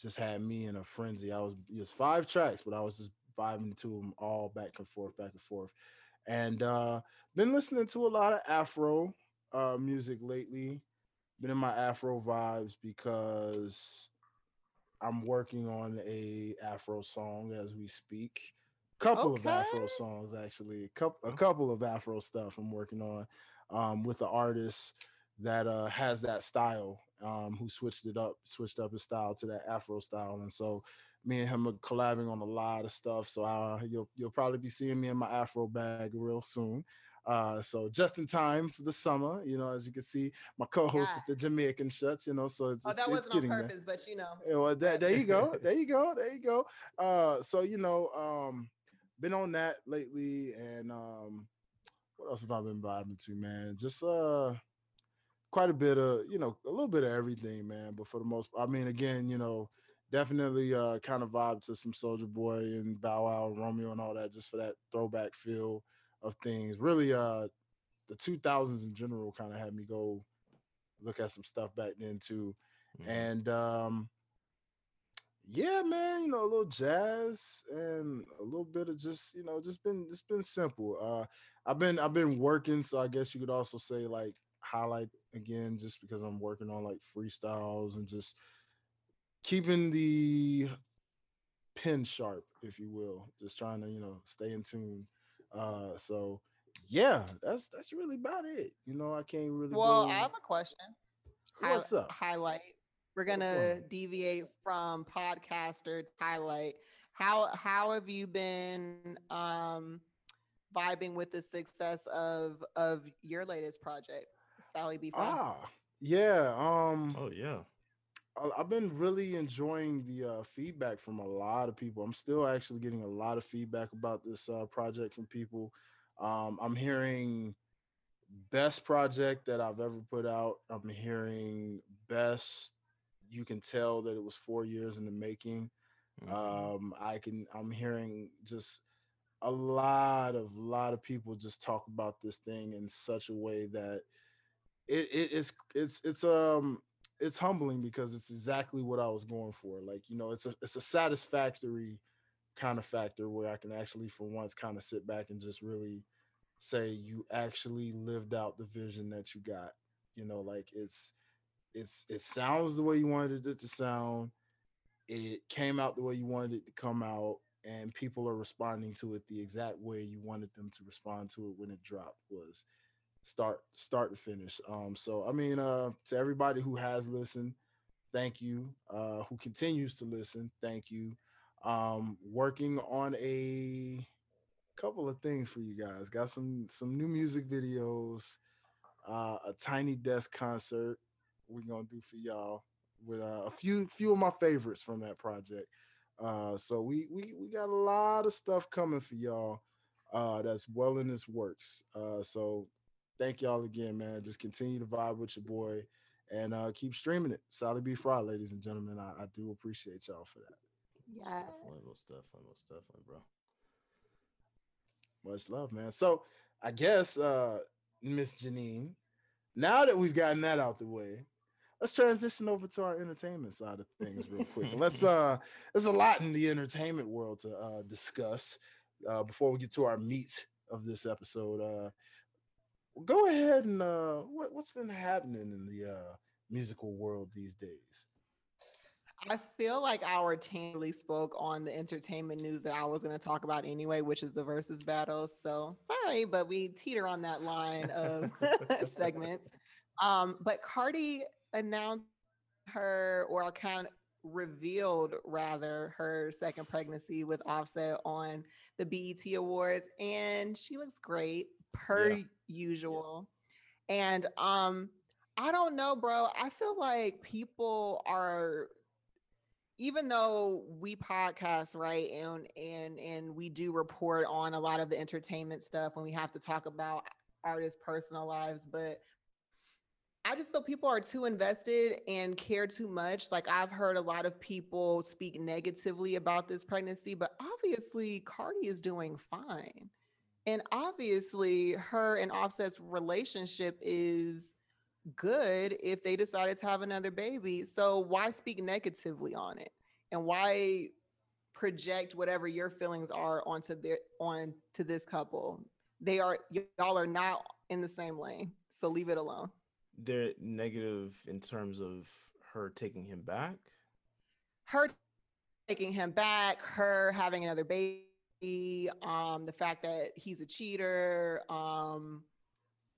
just had me in a frenzy. I was was five tracks, but I was just vibing to them all back and forth, back and forth. And uh been listening to a lot of Afro uh music lately. Been in my Afro vibes because I'm working on a Afro song as we speak. Couple of Afro songs actually. A couple a couple of Afro stuff I'm working on um with the artist that uh has that style um who switched it up switched up his style to that afro style and so me and him are collabing on a lot of stuff so uh you'll you'll probably be seeing me in my afro bag real soon uh so just in time for the summer you know as you can see my co-host Yeah. with the jamaican shuts you know so it's, Oh, that it's wasn't on getting there. purpose, but you know. Yeah, well, that, there you go. There <laughs> you go. There you go. Uh, so you know, um, been on that lately, and um, what else have I been vibing to, man? Just uh, quite a bit of you know, a little bit of everything, man. But for the most, I mean, again, you know, definitely uh, kind of vibe to some Soulja Boy and Bow Wow, Romeo, and all that, just for that throwback feel of things. Really, uh, the 2000s in general kind of had me go look at some stuff back then too Mhm. and um yeah man you know a little jazz and a little bit of just you know just been it's been simple uh i've been i've been working so i guess you could also say like highlight again just because i'm working on like freestyles and just keeping the pen sharp if you will just trying to you know stay in tune uh so yeah that's that's really about it you know i can't really Well, go- I have a question. What's up? Highlight. We're going gonna on? deviate from podcaster to highlight. How how have you been um vibing with the success of of your latest project, Sally B. Fry? ah yeah um Oh yeah. I've been really enjoying the uh, feedback from a lot of people. I'm still actually getting a lot of feedback about this uh, project from people. Um, I'm hearing best project that I've ever put out. I'm hearing best. You can tell that it was four years in the making. Mhm. Um, I can. I'm hearing just a lot of lot of people just talk about this thing in such a way that it, it it's it's it's um it's humbling because it's exactly what I was going for. Like you know, it's a it's a satisfactory kind of factor where I can actually for once kind of sit back and just really say you actually lived out the vision that you got. You know, like it's it's it sounds the way you wanted it to sound. It came out the way you wanted it to come out, and people are responding to it the exact way you wanted them to respond to it when it dropped was start start to finish. Um, so I mean, uh, to everybody who has listened, thank you. Uh, who continues to listen, thank you. Um, working on a couple of things for you guys. Got some some new music videos, uh, a tiny desk concert we're gonna do for y'all with uh, a few few of my favorites from that project. Uh, so we we we got a lot of stuff coming for y'all. Uh, that's well in its works. Uh, so thank y'all again, man. Just continue to vibe with your boy and uh, keep streaming it. Sally B. Fry, ladies and gentlemen. I, I do appreciate y'all for that. Yeah. Definitely, most definitely, most definitely, bro. Much love, man. So I guess uh Miss Janine, now that we've gotten that out the way, let's transition over to our entertainment side of things real quick. let's uh there's a lot in the entertainment world to uh discuss uh before we get to our meat of this episode. Uh go ahead and uh what, what's been happening in the uh musical world these days? I feel like our team really spoke on the entertainment news that I was going to talk about anyway, which is the versus battles. So sorry, but we teeter on that line of <laughs> segments. Um, but Cardi announced her, or kind of revealed rather, her second pregnancy with Offset on the BET Awards, and she looks great per Yeah. Usual. And um, I don't know, bro. I feel like people are even though we podcast right and and and we do report on a lot of the entertainment stuff when we have to talk about artists personal lives but I just feel people are too invested and care too much. Like I've heard a lot of people speak negatively about this pregnancy, but obviously Cardi is doing fine. And obviously her and Offset's relationship is good if they decided to have another baby. So why speak negatively on it? And why project whatever your feelings are onto their on to this couple? They are y'all are not in the same lane. So leave it alone. They're negative in terms of her taking him back. Her taking him back, her having another baby, um, the fact that he's a cheater, um,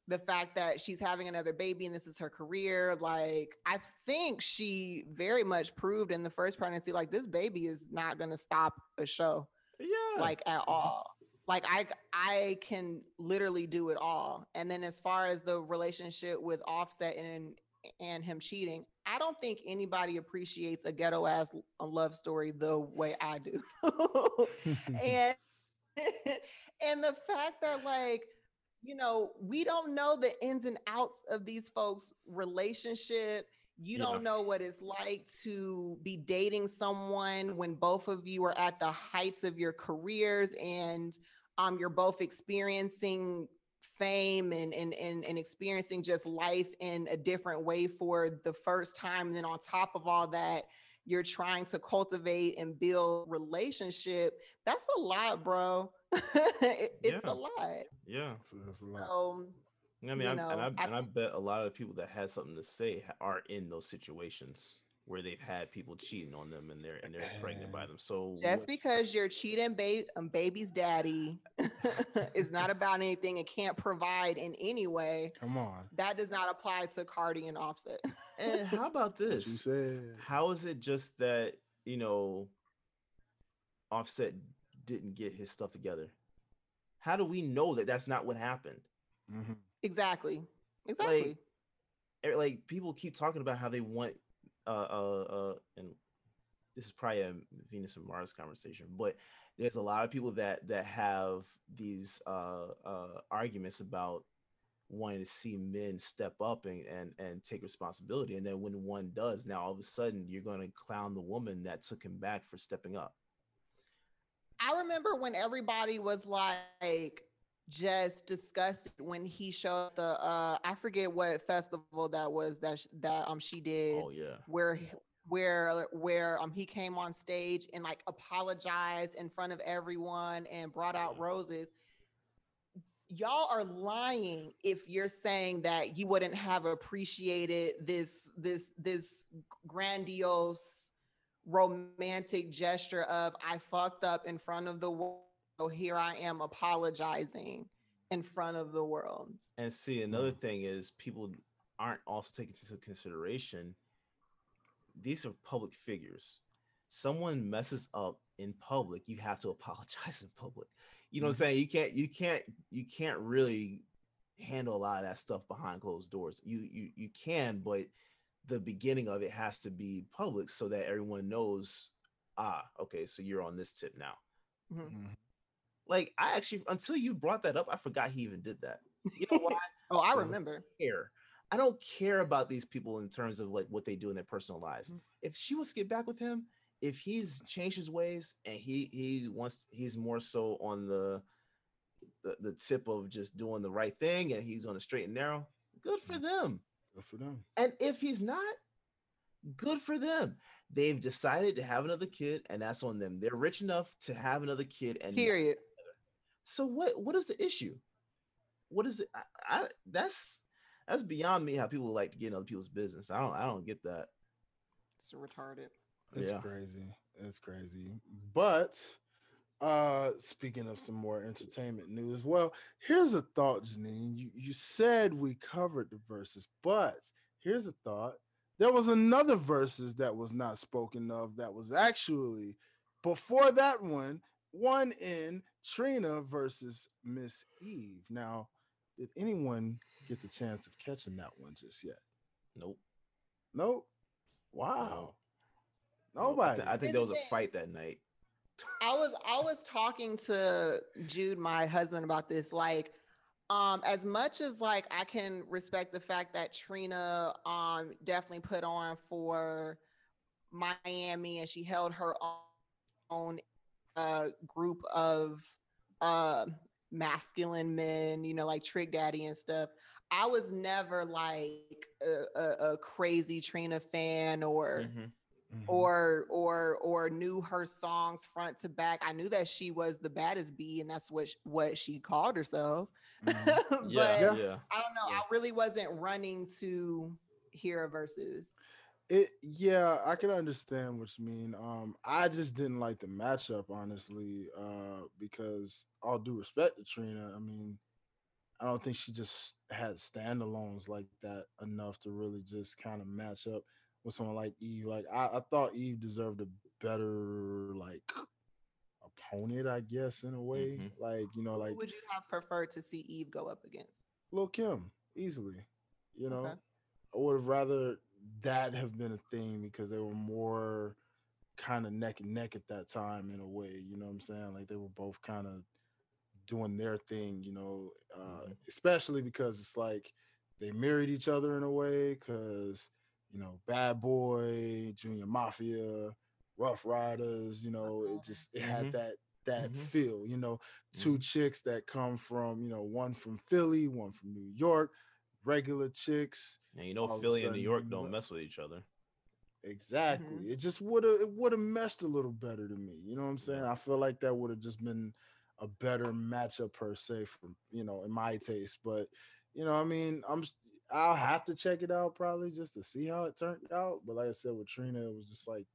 the fact that she's having another baby and this is her career like i think she very much proved in the first pregnancy like this baby is not going to stop a show Yeah. like at all like i i can literally do it all and then as far as the relationship with offset and and him cheating i don't think anybody appreciates a ghetto ass love story the way i do <laughs> <laughs> and and the fact that like you know, we don't know the ins and outs of these folks' relationship. You Yeah. don't know what it's like to be dating someone when both of you are at the heights of your careers and um, you're both experiencing fame and, and and and experiencing just life in a different way for the first time. And then on top of all that, you're trying to cultivate and build relationship. That's a lot, bro. <laughs> It- it's a lot. yeah. So that's a lot. So I mean, you I, know, and, I, I and I think- bet a lot of people that had something to say are in those situations where they've had people cheating on them and they're and they're pregnant by them. So just because you're cheating ba- um, baby's daddy <laughs> is not about anything and can't provide in any way, Come on. that does not apply to Cardi and Offset. <laughs> and how about What you this? said. How is it just that you know Offset didn't get his stuff together? How do we know that that's not what happened? Mhm. exactly. Exactly. er, like people keep talking about how they want uh uh uh and this is probably a Venus and Mars conversation, but there's a lot of people that that have these uh uh arguments about wanting to see men step up and and, and take responsibility. And then when one does now all of a sudden you're going to clown the woman that took him back for stepping up. I remember when everybody was like just discussed when he showed the uh I forget what festival that was that sh- that um she did oh yeah. where where where um he came on stage and like apologized in front of everyone and brought out roses. Y'all are lying if you're saying that you wouldn't have appreciated this this this grandiose romantic gesture of i fucked up in front of the world so here i am apologizing in front of the world And see, another thing is people aren't also taking into consideration these are public figures. Someone messes up in public, you have to apologize in public. You know what I'm saying? You can't you can't you can't really handle a lot of that stuff behind closed doors. You you you can, but the beginning of it has to be public so that everyone knows, ah, okay, so you're on this tip now. Mhm. Like I actually until you brought that up, I forgot he even did that. <laughs> You know why? <laughs> oh i remember care. I don't care about these people in terms of like what they do in their personal lives. Mhm. If she wants to get back with him, if he's changed his ways and he he wants he's more so on the the, the tip of just doing the right thing and he's on a straight and narrow, good for them. Good for them. And if he's not, good for them. They've decided to have another kid, and that's on them. They're rich enough to have another kid, and period so what what is the issue? What is it? I, I that's that's beyond me how people like to get in other people's business. I don't I don't get that. it's retarded It's Yeah. crazy. It's crazy. But uh speaking of some more entertainment news, well, here's a thought, Janine. You you said we covered the verses, but here's a thought. There was another verses that was not spoken of that was actually before that one, one in Trina versus Miss Eve. Now, did anyone get the chance of catching that one just yet? Nope. Nope. Wow. Nope. Nobody. I, th- I think there was a fight that night. I was I was talking to Jude, my husband, about this. Like, um, as much as like I can respect the fact that Trina um definitely put on for Miami and she held her own uh group of uh masculine men, you know, like Trick Daddy and stuff. I was never like a, a, a crazy Trina fan or Mhm. Mhm. or or or knew her songs front to back. I knew that she was the baddest bee, and that's what sh- what she called herself. <laughs> Mhm. but Yeah, Yeah. yeah. I don't know. yeah. I really wasn't running to hear a verses. It yeah, I can understand what you mean. Um, I just didn't like the matchup, honestly, uh, because all due respect to Trina, I mean, I don't think she just had standalones like that enough to really just kind of match up with someone like Eve. Like I, I thought Eve deserved a better like opponent, I guess, in a way. Mhm. Like, you know, like Who would you have preferred to see Eve go up against? Lil Kim, easily. You know, Okay. I would have rather that have been a thing because they were more kind of neck and neck at that time in a way. You know what I'm saying? Like they were both kind of doing their thing. You know, uh, Mhm. especially because it's like they married each other in a way. Because you know, Bad Boy, Junior Mafia, Ruff Ryders. You know, it just it had Mhm. that that Mhm. feel. You know, 2 chicks that come from you know one from Philly, one from New York, regular chicks. And you know, all of a Philly and New York don't mess with each other. Exactly. It just would have it would have meshed a little better to me. You know what I'm saying? I feel like that would have just been a better matchup per se from you know in my taste. But you know, I mean, I'm I'll have to check it out probably just to see how it turned out. But like I said with Trina, it was just like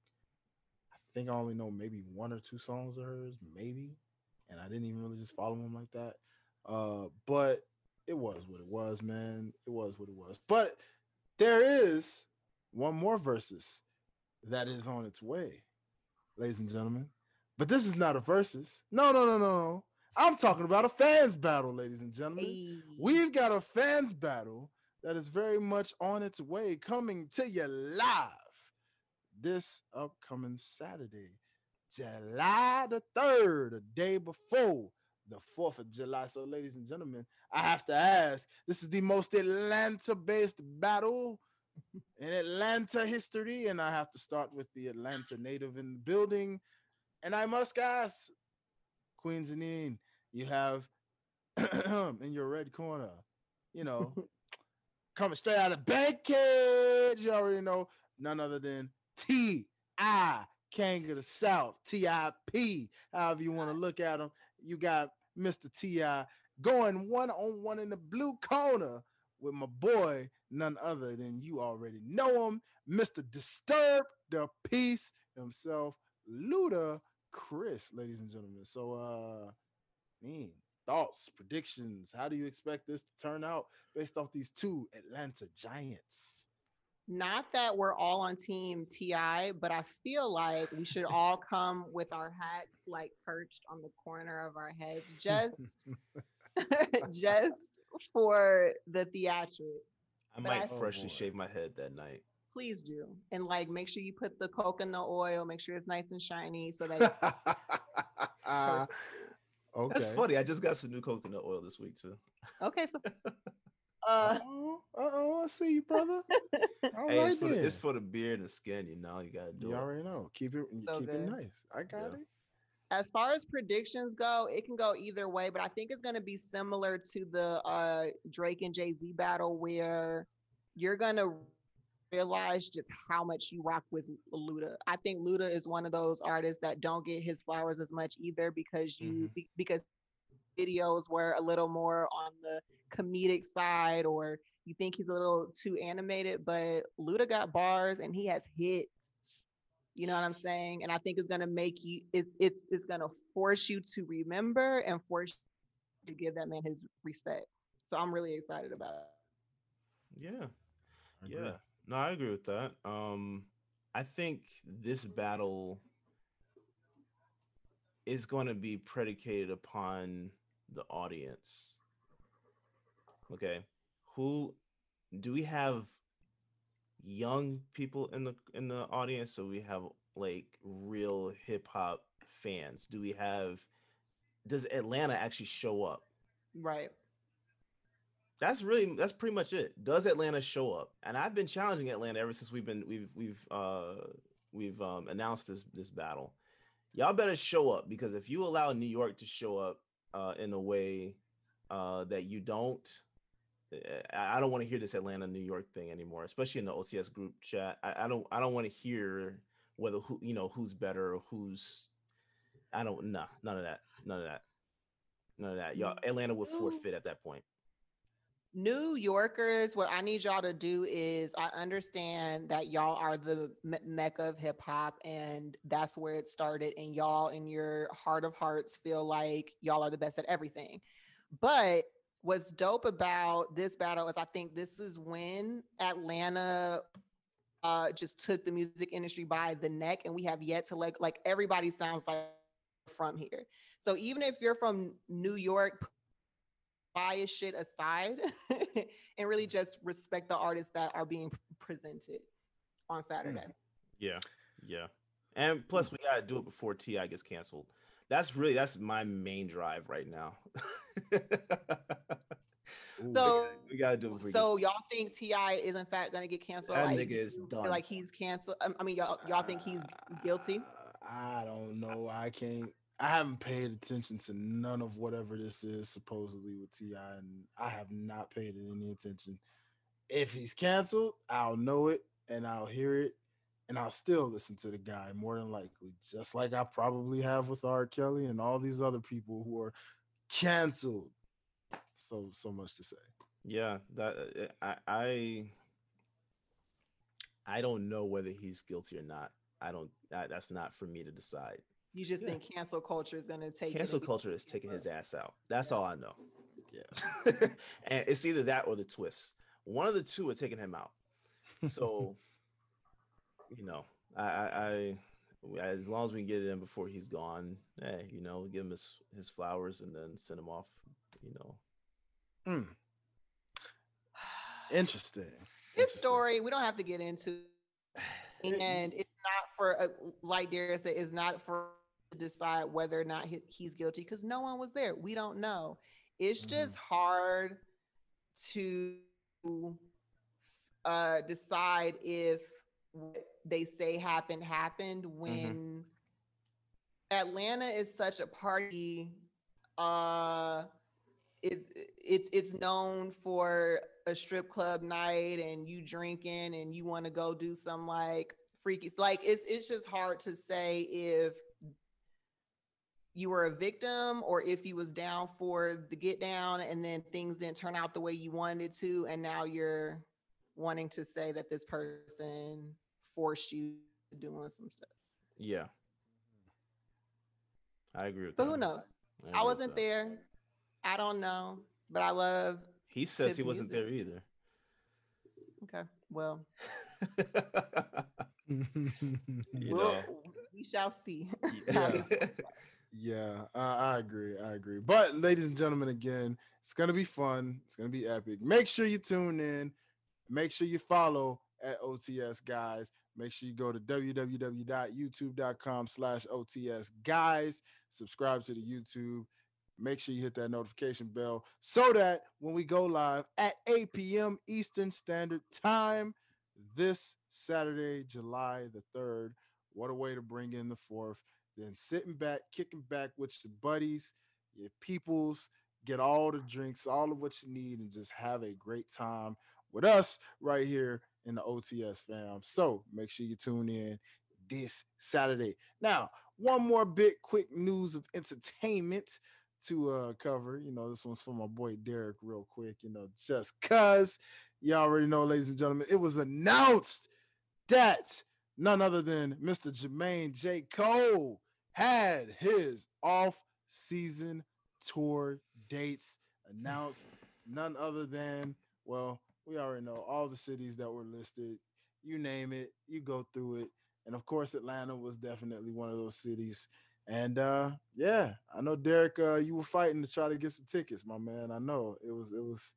I think I only know maybe one or two songs of hers, maybe, and I didn't even really just follow them like that. Uh, but it was what it was, man. It was what it was. But there is one more versus that is on its way, ladies and gentlemen. But this is not a versus. No, no, no, no, no. I'm talking about a fans battle, ladies and gentlemen. Ayy. We've got a fans battle that is very much on its way, coming to you live this upcoming Saturday, July the 3rd, a day before the 4th of July. So, ladies and gentlemen, I have to ask this is the most Atlanta based battle in Atlanta history, and I have to start with the Atlanta native in the building. And I must ask, Queen Janine, you have <clears throat> in your red corner, you know, <laughs> coming straight out of Bankhead, you already know, none other than T.I. King of the South, T.I.P. However you want to look at him, you got Mr. T.I. going one on one in the blue corner with my boy, none other than you already know him, Mr. Disturb the Peace himself, Luda Chris, ladies and gentlemen. So, uh, mean thoughts, predictions. How do you expect this to turn out based off these two Atlanta Giants? Not that we're all on team TI, but I feel like we should all come with our hats like perched on the corner of our heads just <laughs> just for the theatric. I But might Oh, freshly shave my head that night. Please do. And like make sure you put the coconut oil, make sure it's nice and shiny so that it's <laughs> okay. That's funny. I just got some new coconut oil this week too. okay. So <laughs> uh oh, oh, I see you, brother. <laughs> All hey, right it's, for the, then. it's for the beard and skin. You know, you gotta do you it. already know. Keep it, So keep good. it nice. I got Yeah. it. as far as predictions go, it can go either way, but I think it's going to be similar to the uh, Drake and Jay Z battle where you're going to realize just how much you rock with Luda. I think Luda is one of those artists that don't get his flowers as much either because you Mhm. because videos were a little more on the comedic side or you think he's a little too animated, but Luda got bars and he has hits. You know what I'm saying? And I think it's gonna make you it, it's it's gonna force you to remember and force you to give that man his respect. So I'm really excited about it. Yeah. Yeah. No, I agree with that. Um, I think this battle is going to be predicated upon the audience. Okay. Who do we have young people in the in the audience, so we have like real hip hop fans? Do we have does Atlanta actually show up? Right. That's really that's pretty much it. Does Atlanta show up? And I've been challenging Atlanta ever since we've been we've we've uh we've um announced this this battle. Y'all better show up because if you allow New York to show up uh in a way uh that you don't eh, I I don't want to hear this Atlanta New York thing anymore, especially in the OCS group chat. I, I don't I don't want to hear whether who you know who's better or who's I don't nah none of that none of that none of that y'all Atlanta would forfeit at that point. New Yorkers, what I need y'all to do is I understand that y'all are the me- mecca of hip hop and that's where it started. And y'all, in your heart of hearts, feel like y'all are the best at everything. But what's dope about this battle is I think this is when Atlanta uh, just took the music industry by the neck and we have yet to like, like everybody sounds like from here. So even if you're from New York, bias shit aside <laughs> and really just respect the artists that are being presented on Saturday. Yeah, yeah. And plus, we gotta do it before Ti gets canceled. That's really that's my main drive right now. <laughs> Ooh, So, we gotta do it. Before he so y'all think Ti is in fact going to get canceled? That like, nigga is done. Like he's canceled. I mean, y'all y'all think he's guilty? Uh, I don't know. I can't. I haven't paid attention to none of whatever this is supposedly with Ti, and I have not paid it any attention. If he's canceled, I'll know it and I'll hear it, and I'll still listen to the guy more than likely, just like I probably have with R. Kelly and all these other people who are canceled. So so much to say. Yeah, that I I I don't know whether he's guilty or not. I don't. That, that's not for me to decide. You just Yeah. think cancel culture is going to take Cancel culture is taking his ass out. That's all I know. Yeah. <laughs> and it's either that or the twist. One of the two are taking him out. So, <laughs> you know, I, I, I, as long as we can get it in before he's gone, hey, you know, give him his his flowers and then send him off. You know, Hmm. Interesting. Good story. We don't have to get into <sighs> and it's not for uh, like Darius said, it's not for to decide whether or not he, he's guilty because no one was there. We don't know. It's Mhm. just hard to uh, decide if what they say happened happened when Atlanta is such a party. Uh, it's it's it's known for a strip club night and you drinking and you want to go do some like freaky like it's it's just hard to say if you were a victim or if you was down for the get down and then things didn't turn out the way you wanted to and now you're wanting to say that this person forced you to doing some stuff yeah, I agree with but that. who knows agree i wasn't there i don't know but i love He says he wasn't music. there either. okay well <laughs> <laughs> you we'll, know, we shall see <laughs> Yeah. how this goes. <laughs> Yeah, I, I agree. I agree. But ladies and gentlemen, again, it's gonna be fun. It's gonna be epic. Make sure you tune in. Make sure you follow at OTS guys. Make sure you go to www.youtube.com slash OTS guys. Subscribe to the YouTube. Make sure you hit that notification bell so that when we go live at 8 p.m. Eastern Standard Time this Saturday, July the 3rd, what a way to bring in the fourth then sitting back, kicking back with your buddies, your peoples, get all the drinks, all of what you need, and just have a great time with us right here in the OTS fam. So make sure you tune in this Saturday. Now, one more bit quick news of entertainment to uh cover. You know, this one's for my boy Derek, real quick. You know, just cuz you already know, ladies and gentlemen, it was announced that none other than Mr. Jermaine J. Cole had his off season tour dates announced. None other than, well, we already know all the cities that were listed. You name it, you go through it. And of course, Atlanta was definitely one of those cities. And uh yeah, I know Derek, uh, you were fighting to try to get some tickets, my man. I know it was it was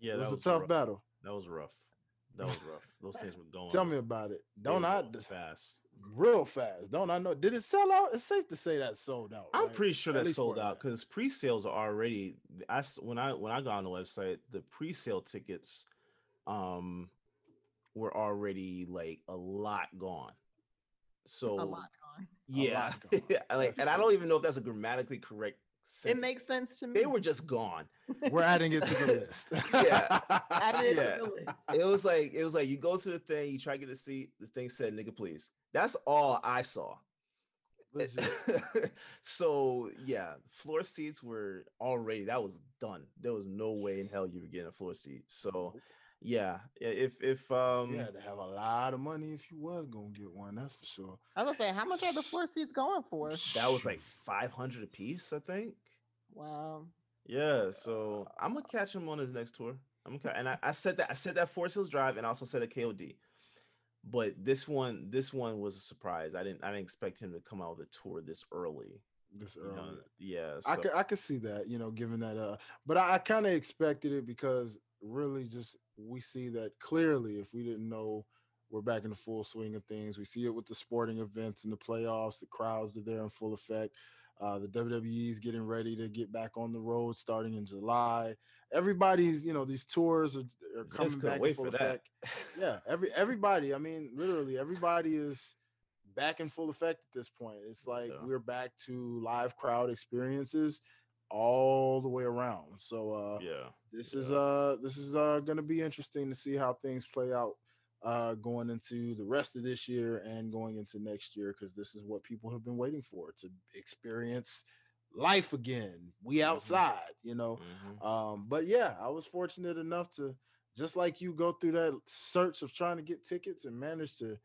yeah, it was that a tough rough. battle. That was rough. That was rough. Those things were going. <laughs> Tell me about it. Don't I? going fast? Real fast. Don't I know? Did it sell out? It's safe to say that sold out. I'm pretty sure At that sold out because pre-sales are already. I when I when I got on the website, the pre-sale tickets, um, were already like a lot gone. So a lot gone. yeah, <laughs> gone. Like, That's and I don't even know if that's a grammatically correct. It makes sense to me. They were just gone. <laughs> We're adding it to the list. Yeah. added it Yeah. to the list. It was like it was like you go to the thing, you try to get a seat. The thing said, "Nigga, please." That's all I saw. <laughs> So yeah, floor seats were already that was done. There was no way in hell you were getting a floor seat. So yeah, i- if if um You had to have a lot of money if you was gonna get one. That's for sure. I was gonna say, how much are the floor seats going for? that was like five hundred a piece, I think. Wow. Yeah, so I'm gonna catch him on his next tour. I'm gonna, and I, I said that I said that Forest Hills Drive, and I also said a KOD. But this one, this one was a surprise. I didn't, I didn't expect him to come out with a tour this early. This you know? early. Yeah, I could I could see that, you know, given that uh but I, I kind of expected it because really just we see that clearly if we didn't know we're back in the full swing of things. We see it with the sporting events and the playoffs, the crowds are there in full effect. Uh, the WWE is getting ready to get back on the road starting in July. Everybody's, you know, these tours are, are coming back in full for that. effect. Yeah, every everybody. I mean, literally, everybody is back in full effect at this point. It's like Yeah. we're back to live crowd experiences all the way around. So uh yeah, this is uh this is uh gonna be interesting to see how things play out uh going into the rest of this year and going into next year because this is what people have been waiting for to experience life again. We Mhm. outside, you know. Mhm. Um, but yeah, I was fortunate enough to just like you go through that search of trying to get tickets and manage to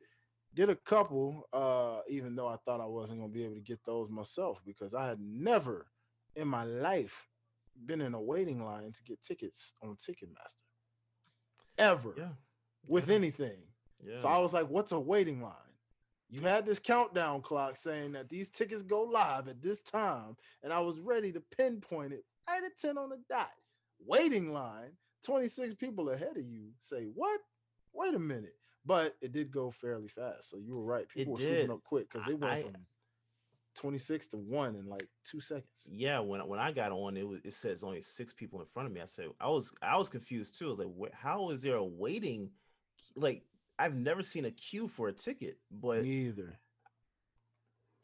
get a couple, uh, even though I thought I wasn't gonna be able to get those myself because I had never in my life been in a waiting line to get tickets on Ticketmaster. Ever yeah, with yeah, anything. yeah. So I was like, what's a waiting line? You had this countdown clock saying that these tickets go live at this time, and I was ready to pinpoint it right at 10 on the dot. Waiting line, 26 people ahead of you say, What? Wait a minute. But it did go fairly fast. So you were right. People were did. up quick because they went I- from 26 to 1 in like two seconds. yeah. When when I got on, it was it says only six people in front of me. I said I was I was confused too. I was like, "Wha- how is there a waiting? Like I've never seen a queue for a ticket, but Me either.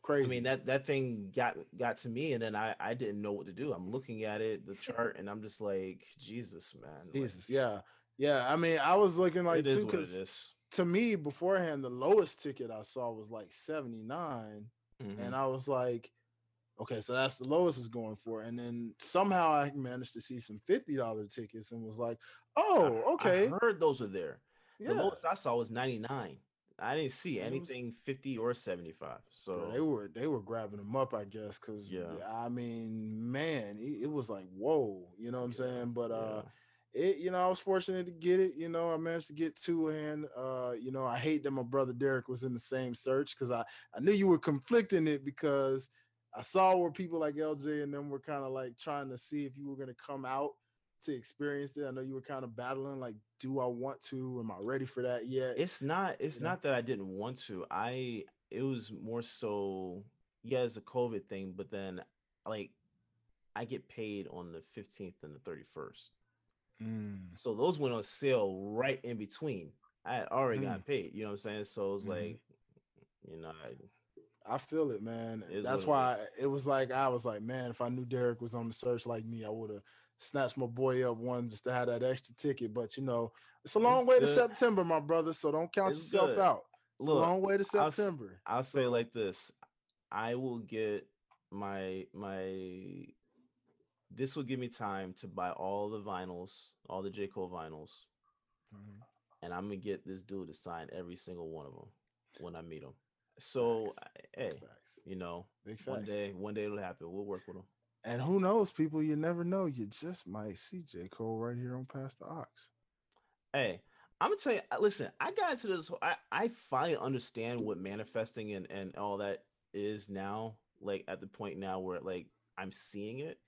Crazy. I mean that that thing got got to me, and then I I didn't know what to do. I'm looking at it, the <laughs> chart, and I'm just like, Jesus, man. like, Jesus. Yeah. Yeah. I mean, I was looking like it is too what it because to me beforehand, the lowest ticket I saw was like 79. Mhm. And I was like, okay, so that's the lowest is going for. And then somehow I managed to see some $50 tickets and was like, I- oh, I okay. heard those were there. The Yeah. lowest I saw was 99. I didn't see It was- anything 50 or 75. So they were they were grabbing them up, I guess, because Yeah. I mean, man, it, it was like whoa, you know what I'm Yeah, saying? But uh. It you know, I was fortunate to get it. You know, I managed to get two and uh, you know, I hate that my brother Derek was in the same search because I, I knew you were conflicting it because I saw where people like LJ and them were kind of like trying to see if you were gonna come out to experience it. I know you were kind of battling, like, do I want to? Am I ready for that yet? It's not it's you know? not that I didn't want to. I it was more so yeah, it's a COVID thing, but then like I get paid on the 15th and the 31st. Mm, So those went on sale right in between. I had already got paid, you know what I'm saying? So it was Mhm. like, you know, I, I feel it, man. It is That's what it why is. it was like I was like, man, if I knew Derek was on the search like me, I would have snatched my boy up one just to have that extra ticket. But you know, it's a long It's way to. September, my brother. So don't count It's yourself good. out. It's Look, a long way to I'll September. I'll say like this. I will get my my this will give me time to buy all the vinyls, all the J. Cole vinyls, Mhm. and I'm gonna get this dude to sign every single one of them when I meet him. So Facts. Hey, facts. you know, one day, one day it'll happen. We'll work with him. And who knows, people, you never know. You just might see J. Cole right here on Pass the Aux. Hey, I'm gonna tell you. Listen, I got into this. I I finally understand what manifesting and and all that is now. Like at the point now where like I'm seeing it.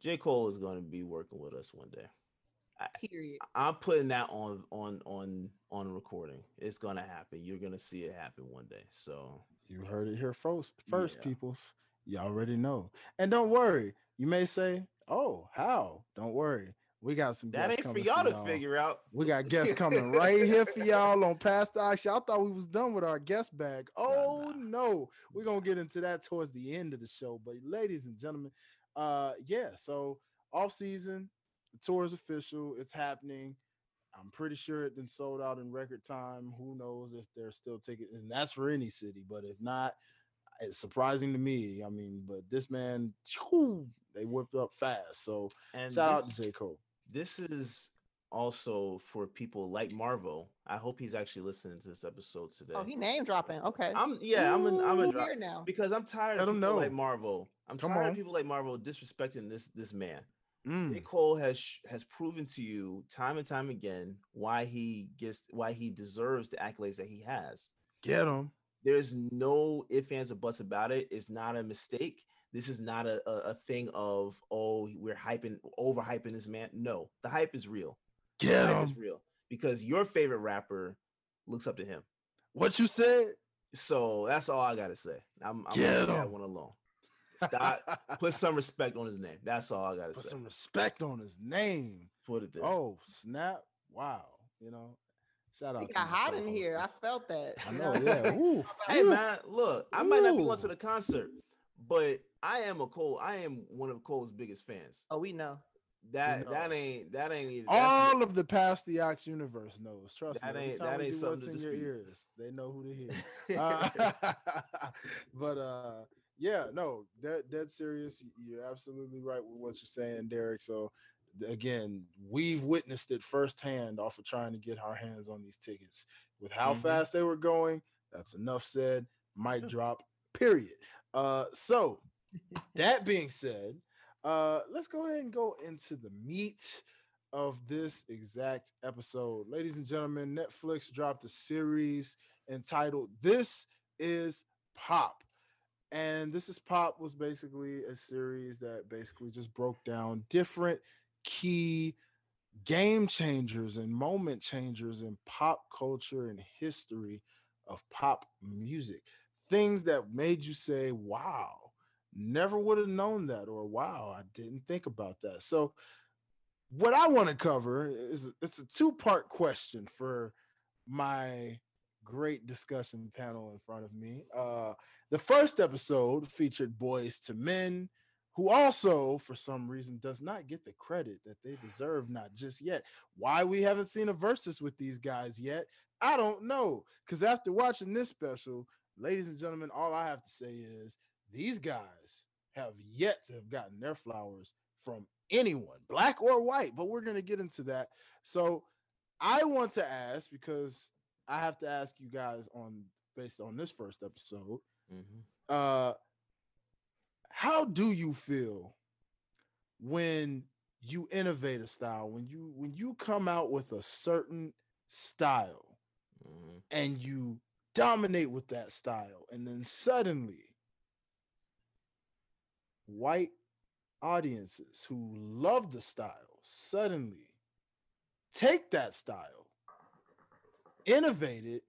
J Cole is going to be working with us one day. Period. I'm putting that on on on on recording. It's gonna happen. You're gonna see it happen one day. So You heard it here first, first Yeah. peoples. You already know. And don't worry. You may say, "Oh, how?" Don't worry. We got some that guests ain't for coming y'all to figure out. We got guests coming right here for y'all on Pass the Aux. Y'all thought we was done with our guest bag. Oh nah. no, we're gonna get into that towards the end of the show. But ladies and gentlemen, uh yeah, so off season, the tour is official, it's happening. I'm pretty sure it then sold out in record time. Who knows if there's still tickets, and that's for any city. But if not, it's surprising to me. I mean, but this man, whew, they whipped up fast. So And shout out this- to J. Cole. this is also for people like Marvel. I hope he's actually listening to this episode today. Oh, he name dropping. Okay. I'm yeah, I'm an, I'm a Ooh, drop here now. because I'm tired Let of 'em people know. like Marvel. I'm Come tired on. of people like Marvel disrespecting this this man. Mm, J. Cole has has proven to you time and time again why he gets why he deserves the accolades that he has. get him. There's no ifs, ands, or buts about it. It's not a mistake. This is not a, a, a thing of oh we're hyping overhyping this man. No, the hype is real. The Get hype is him. real because your favorite rapper looks up to him. What you said? So that's all I gotta say. I'm, I'm Get gonna leave that him. one alone. Stop, <laughs> put some respect on his name. That's all I gotta Put say. Put some respect on his name. Put it there. Oh, snap. Wow. You know, shout out It to got hot in here. I felt that. I know, yeah. <laughs> Ooh, Hey man, look, I might not be going to the concert, but I am a Cole. I am one of Cole's biggest fans. Oh, we know. That know. that ain't that ain't even- All of the Pass the Aux universe knows. Trust That me. Every ain't- that ain't something what's to in your dispute. ears, they know who to hear. Uh, <laughs> <laughs> but uh, yeah, no, dead dead serious. You're absolutely right with what you're saying, Derek. So again, we've witnessed it firsthand off of trying to get our hands on these tickets. With how Mhm. fast they were going, that's enough said. Mic drop. Period. Uh, so <laughs> that being said, uh, let's go ahead and go into the meat of this exact episode. Ladies and gentlemen, Netflix dropped a series entitled This is Pop. And This is Pop was basically a series that basically just broke down different key game changers and moment changers in pop culture and history of pop music. Things that made you say, wow, never would have known that, or wow, I didn't think about that. So, what I want to cover is it's a two part question for my great discussion panel in front of me. Uh, the first episode featured Boyz II Men, who also, for some reason, does not get the credit that they deserve, not just yet. Why we haven't seen a versus with these guys yet, I don't know. Because after watching this special, ladies and gentlemen, all I have to say is these guys have yet to have gotten their flowers from anyone, black or white. But we're going to get into that. So I want to ask because I have to ask you guys on based on this first episode. Mhm. Uh, how do you feel when you innovate a style when you when you come out with a certain style Mhm. and you dominate with that style and then suddenly white audiences who love the style suddenly take that style innovate it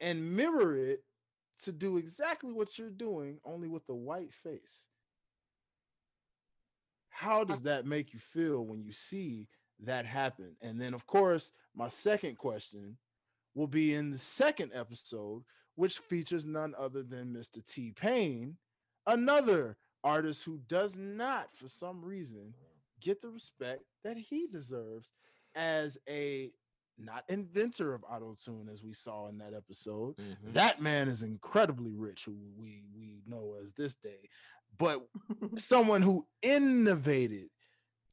and mirror it to do exactly what you're doing only with a white face how uh does that make you feel when you see that happen and then of course my second question will be in the second episode, which features none other than Mr. T Pain, another artist who does not, for some reason, get the respect that he deserves as a not inventor of auto tune, as we saw in that episode. Mhm. That man is incredibly rich, who we we know as this day, but <laughs> someone who innovated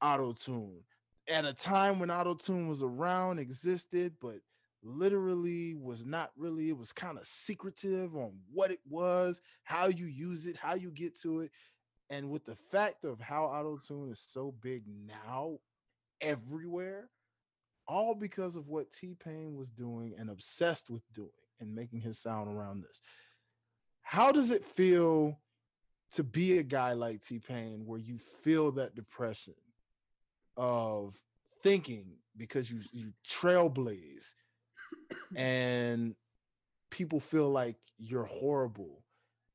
auto tune at a time when auto tune was around, existed, but literally was not really it was kind of secretive on what it was how you use it how you get to it and with the fact of how auto tune is so big now everywhere all because of what t-pain was doing and obsessed with doing and making his sound around this. How does it feel to be a guy like t-pain where you feel that depression of thinking because you you trailblaze <coughs> and people feel like you're horrible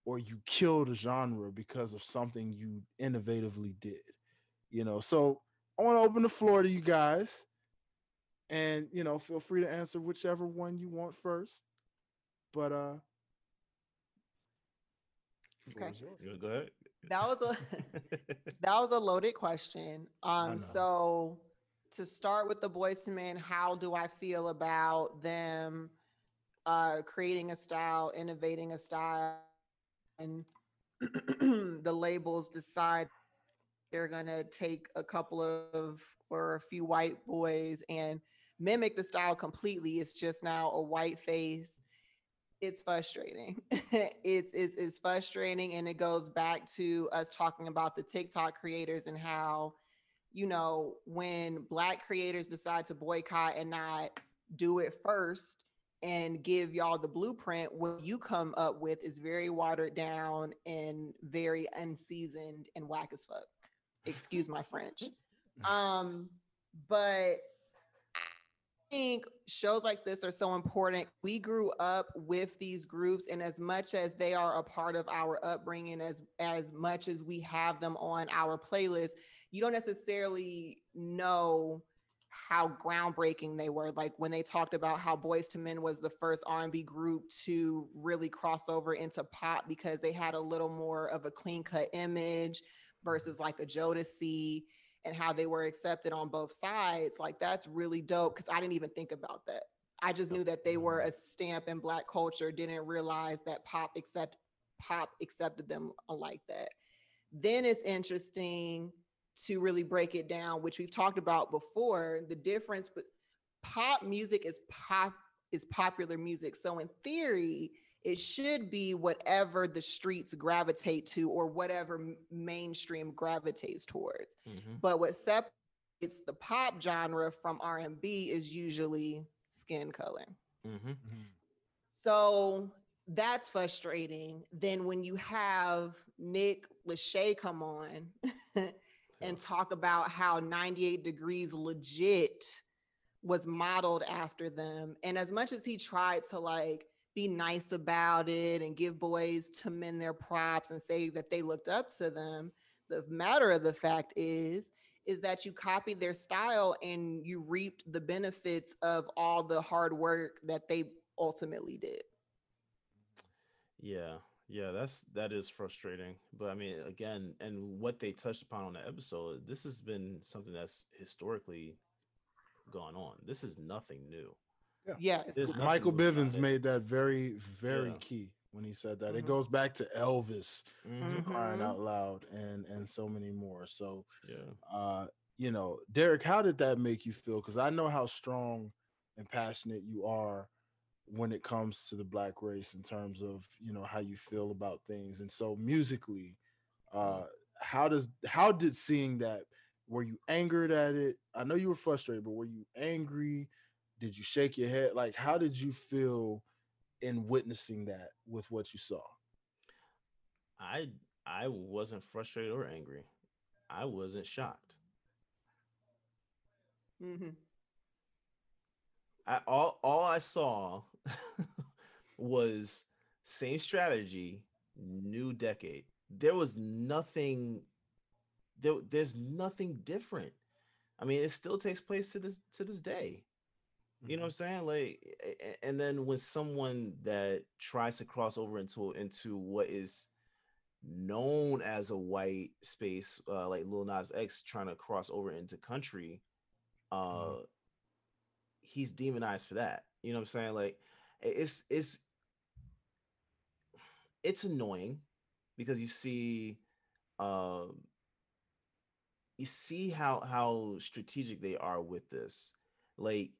or you killed a genre because of something you innovatively did. You know, so I want to open the floor to you guys. And you know, feel free to answer whichever one you want first. But uh Okay. Go ahead. That was a <laughs> that was a loaded question. Um, so to start with the Boyz II Men, how do I feel about them uh creating a style, innovating a style, and <clears throat> the labels decide they're gonna take a couple of or a few white boys and mimic the style completely. It's just now a white face it's frustrating. <laughs> it's, it's it's frustrating, and it goes back to us talking about the TikTok creators and how, you know, when Black creators decide to boycott and not do it first and give y'all the blueprint, what you come up with is very watered down and very unseasoned and whack as fuck. Excuse my French. <laughs> Um, but I think shows like this are so important. We grew up with these groups, and as much as they are a part of our upbringing, as as much as we have them on our playlist, you don't necessarily know how groundbreaking they were. Like when they talked about how Boyz II Men was the first R&B group to really cross over into pop because they had a little more of a clean cut image mm-hmm. versus like a Jodeci and how they were accepted on both sides like that's really dope because i didn't even think about that. I just knew that they were mm-hmm. a stamp in black culture didn't realize that pop accept pop accepted them uh, like that. Then it's interesting to really break it down which we've talked about before the difference but pop music is pop is popular music. So in theory it should be whatever the streets gravitate to or whatever mainstream gravitates towards. Mhm. but what separates the pop genre from r&b is usually skin color. Mhm. so that's frustrating. Then when you have nick lachey come on <laughs> and talk about how 98 degrees legit was modeled after them. And as much as he tried to like be nice about it and give Boyz II Men their props and say that they looked up to them the matter of the fact is is that you copied their style and you reaped the benefits of all the hard work that they ultimately did. Yeah, yeah, that's that is frustrating. But I mean, again, and what they touched upon on the episode, this has been something that's historically gone on. This is nothing new. yeah it's nothing Michael new about Bivins made that very, very Yeah. key when he said that. It Mhm. goes back to Elvis Mhm. crying Mhm. out loud and and so many more. So Yeah. uh, you know, Derek, how did that make you feel? Because I know how strong and passionate you are when it comes to the black race in terms of you know how you feel about things. And so musically, uh, how does how did seeing that? Were you angered at it? I know you were frustrated, but were you angry? Did you shake your head? Like, how did you feel in witnessing that with what you saw? I I wasn't frustrated or angry. I wasn't shocked. mm-hmm. I all all I saw <laughs> was same strategy, new decade. There was nothing there, there's nothing different. I mean, it still takes place to this to this day. You know what I'm saying? Like and then when someone that tries to cross over into into what is known as a white space, uh, like Lil Nas X trying to cross over into country, uh he's demonized for that. You know what I'm saying? Like it's it's it's annoying because you see um you see how how strategic they are with this. Like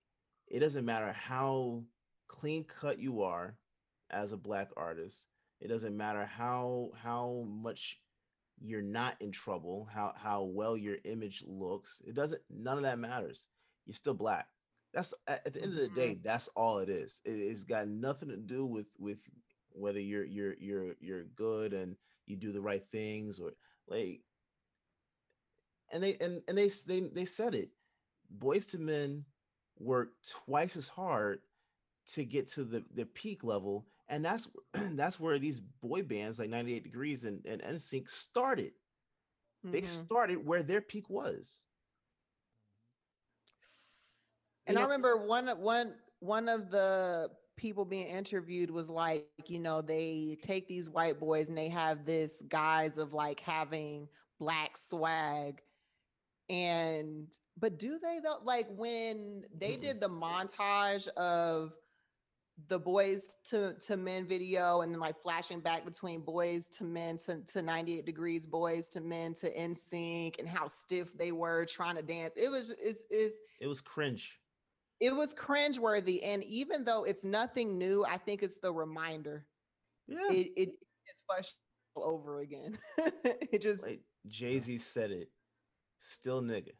it doesn't matter how clean cut you are as a black artist. It doesn't matter how how much you're not in trouble, how how well your image looks. It doesn't none of that matters. You're still black. That's at, the end of the day, that's all it is. It, it's got nothing to do with with whether you're you're you're you're good and you do the right things or like and they and, and they they they said it Boyz II Men work twice as hard to get to the, the peak level. And that's <clears throat> that's where these boy bands like 98 Degrees and, and NSYNC started. They Mhm. started where their peak was. And I remember one one one of the people being interviewed was like, you know, they take these white boys and they have this guise of like having black swag. And but do they though? Like when they did the montage of the boys to to men video and then like flashing back between Boyz II Men to, to 98 degrees Boyz II Men to NSYNC and how stiff they were trying to dance. It was is is It was cringe. It was cringeworthy. And even though it's nothing new, I think it's the reminder. Yeah. It it is fresh all over again. <laughs> it just like Jay Z said it, still nigga.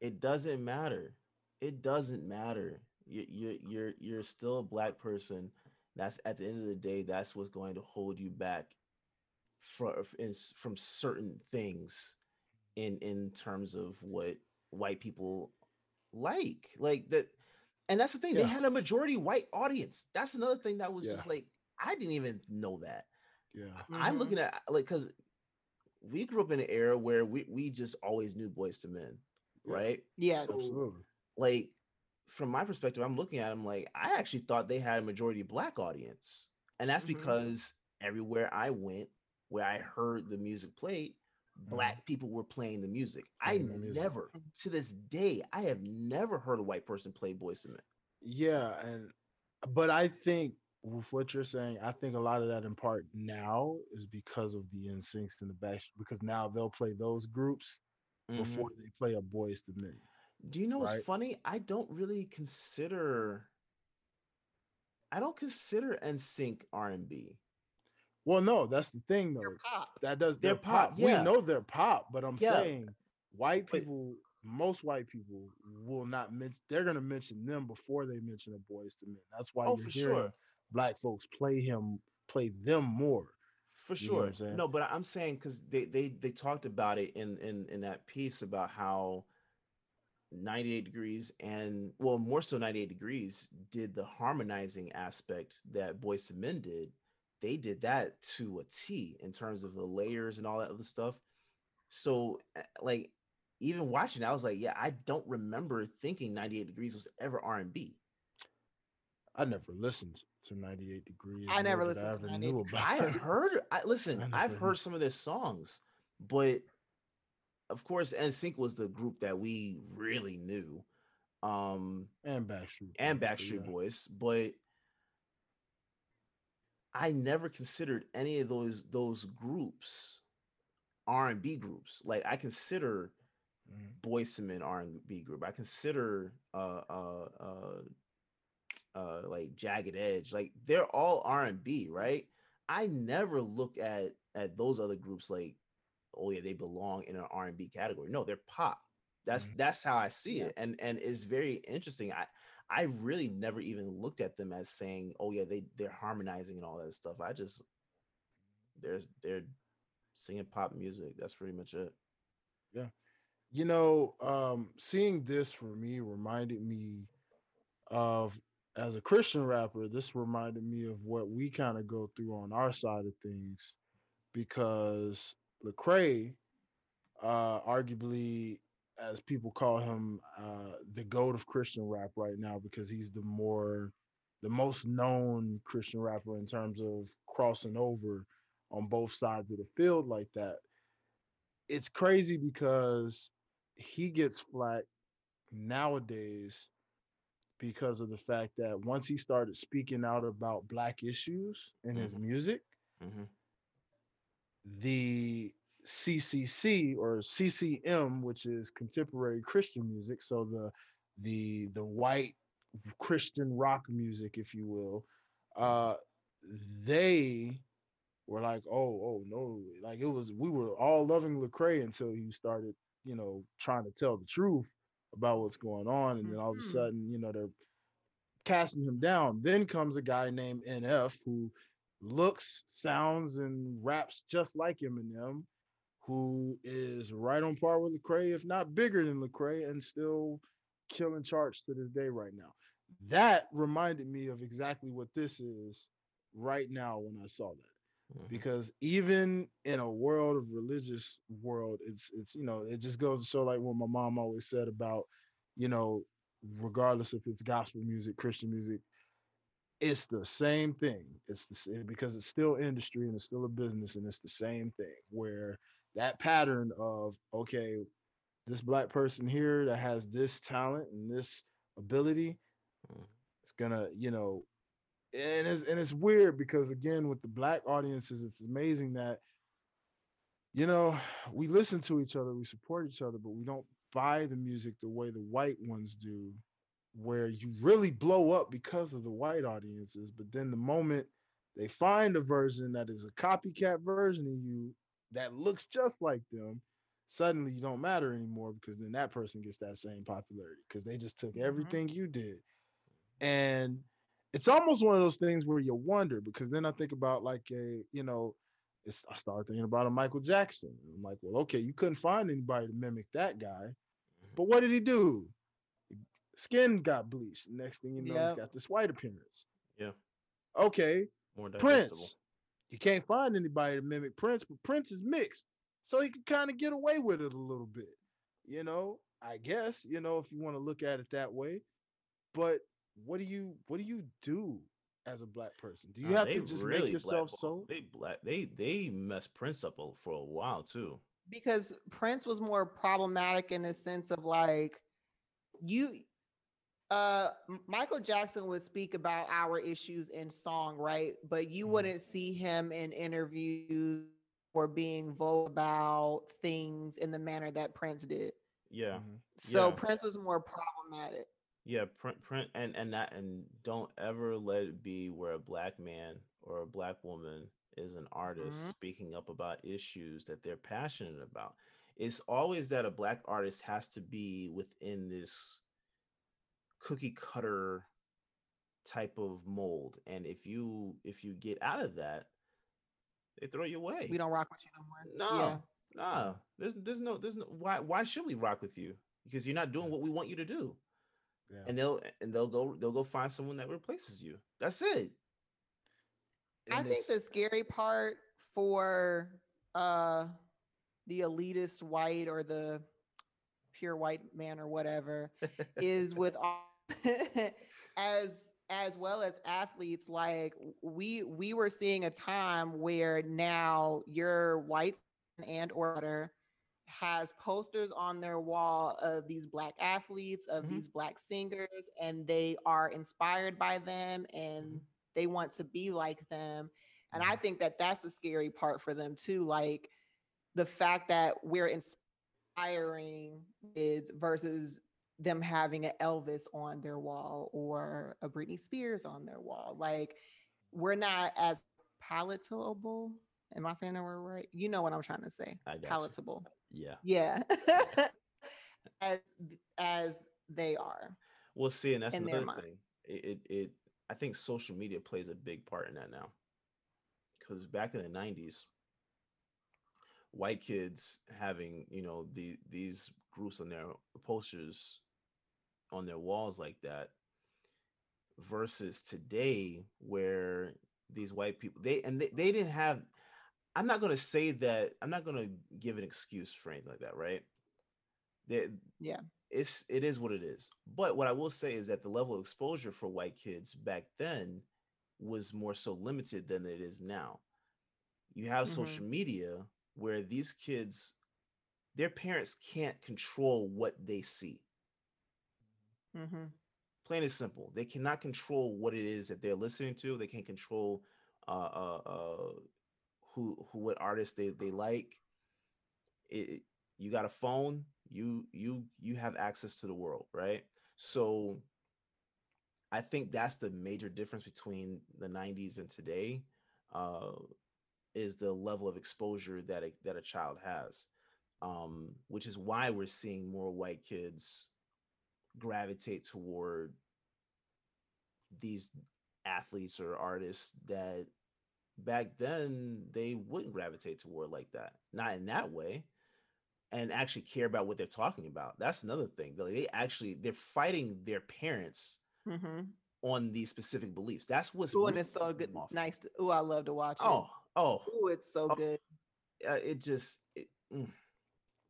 It doesn't matter. It doesn't matter. You you you're you're still a black person. That's at the end of the day. That's what's going to hold you back from from certain things in in terms of what white people like like that and that's the thing they had a majority white audience that's another thing that was Yeah. just like i didn't even know that Yeah. I'm Mhm. looking at like because we grew up in an era where we we just always knew Boyz II Men, Yeah. right? yes. So, Absolutely. like from my perspective, I'm looking at them like I actually thought they had a majority black audience, and that's Mhm. because everywhere I went, where I heard the music played, black people were playing the music. I the music. never, to this day, I have never heard a white person play Boyz II Men. Yeah, and but I think with what you're saying, I think a lot of that in part now is because of the NSYNCs and the back because now they'll play those groups Mhm. before they play a Boyz II Men. Do you know what's funny? I don't really consider. I don't consider NSYNC R and B. Well, no, that's the thing though. They're though. pop. That does They're they're pop, pop. yeah. We know they're pop, but I'm Yeah. saying white But- people, most white people will not mention. They're gonna mention them before they mention the Boyz II Men. That's why Oh, you're for hearing sure. black folks play him, play them more. For You sure. No, but I'm saying because they they they talked about it in in in that piece about how 98 degrees and well more so 98 degrees did the harmonizing aspect that Boyz II Men did. They did that to a T in terms of the layers and all that other stuff. So uh, like even watching, I was like, yeah, I don't remember thinking 98 degrees was ever R&B. I never listened to 98 Degrees. I never nor did listened to ever 98 knew about I it. heard I listen, I I've heard knew. some of their songs, but of course NSYNC was the group that we really knew. Um and Backstreet and Boys, but Backstreet yeah. Boys, but I never considered any of those those groups R&B groups. Like I consider Mhm. Boyz II Men R&B group. I consider uh uh uh uh like Jagged Edge. Like they're all R&B, right? I never look at at those other groups like oh yeah, they belong in an R&B category. No, they're pop. That's that's how I see it. And and it's very interesting. I I really never even looked at them as saying, "Oh yeah, they they're harmonizing and all that stuff." I just they're they're singing pop music. That's pretty much it. Yeah, you know, um, seeing this for me reminded me of as a Christian rapper, this reminded me of what we kind of go through on our side of things because Lecrae, uh, arguably, as people call him, uh, the goat of Christian rap right now because he's the more, the most known Christian rapper in terms of crossing over on both sides of the field like that. It's crazy because he gets flack nowadays because of the fact that once he started speaking out about black issues in his Mhm. music, Mhm. the CCC or CCM, which is contemporary Christian music, so the the the white Christian rock music, if you will, uh, they were like, oh, oh no, like it was we were all loving Lecrae until he started, you know, trying to tell the truth about what's going on, and then all of a Mhm. sudden, you know, they're casting him down. Then comes a guy named NF who looks, sounds, and raps just like Eminem, who is right on par with Lecrae, if not bigger than Lecrae, and still killing charts to this day right now. That reminded me of exactly what this is right now when I saw that. Mhm. Because even in a world of religious world, it's it's you know, it just goes to show like what my mom always said about, you know, regardless if it's gospel music, Christian music, it's the same thing. It's the same because it's still industry and it's still a business and it's the same thing where that pattern of okay, this black person here that has this talent and this ability, Mhm. it's gonna, you know, and it's and it's weird because again with the black audiences, it's amazing that you know we listen to each other, we support each other, but we don't buy the music the way the white ones do, where you really blow up because of the white audiences. But then the moment they find a version that is a copycat version of you that looks just like them, suddenly you don't matter anymore because then that person gets that same popularity because they just took mm-hmm. everything you did. And it's almost one of those things where you wonder because then I think about like a, you know, it's, I started thinking about a Michael Jackson. I'm like, well, okay, you couldn't find anybody to mimic that guy, mm-hmm. but what did he do? Skin got bleached. Next thing you know, he's got this white appearance. Yeah. Okay. Prince. You can't find anybody to mimic Prince, but Prince is mixed. So he can kind of get away with it a little bit. You know, I guess, you know, if you want to look at it that way. But what do you what do you do as a black person? Do you Nah, have to just really make yourself blackball- so They black. They they messed Prince up for a while too. because Prince was more problematic in the sense of like you uh Michael Jackson would speak about our issues in song, right? But you Mhm. wouldn't see him in interviews or being vocal about things in the manner that Prince did. Yeah. Mhm. So Yeah. Prince was more problematic. Yeah, print, print, and and that, and don't ever let it be where a black man or a black woman is an artist Mhm. speaking up about issues that they're passionate about. It's always that a black artist has to be within this cookie cutter type of mold, and if you if you get out of that, they throw you away. We don't rock with you no more. No, Yeah. no. There's there's no there's no why why should we rock with you? Because you're not doing what we want you to do Yeah. and they'll and they'll go they'll go find someone that replaces you. That's it. I think the scary part for uh the elitist white or the pure white man or whatever <laughs> is with all <laughs> as as well as athletes like we we were seeing a time where now your white and order has posters on their wall of these black athletes of Mhm. these black singers and they are inspired by them and they want to be like them. And i think that that's a scary part for them too like the fact that we're inspiring kids versus them having an Elvis on their wall or a Britney Spears on their wall. Like we're not as palatable. Am I saying that word right? You know what I'm trying to say. I got you. Palatable. Yeah. Yeah. <laughs> as as they are. Well, see, and that's another thing. It, it it I think social media plays a big part in that now. Because back in the '90s, white kids having you know the these groups on their posters on their walls like that versus today where these white people they and they, they didn't have i'm not going to say that i'm not going to give an excuse for anything like that right they, Yeah. it's it is what it is but what i will say is that the level of exposure for white kids back then was more so limited than it is now you have Mhm. social media where these kids their parents can't control what they see Mm-hmm. plain and simple they cannot control what it is that they're listening to they can't control uh uh, uh who who what artists they they like it, you got a phone you you you have access to the world right so i think that's the major difference between the 90s and today uh is the level of exposure that a, that a child has um which is why we're seeing more white kids gravitate toward these athletes or artists that back then they wouldn't gravitate toward like that not in that way and actually care about what they're talking about. That's another thing. They they actually they're fighting their parents Mm-hmm. on these specific beliefs. That's what's Ooh, and it's so good. Nice. To, ooh, I love to watch it. Oh, oh, Ooh, it's so Oh. good. uh, it just it, mm.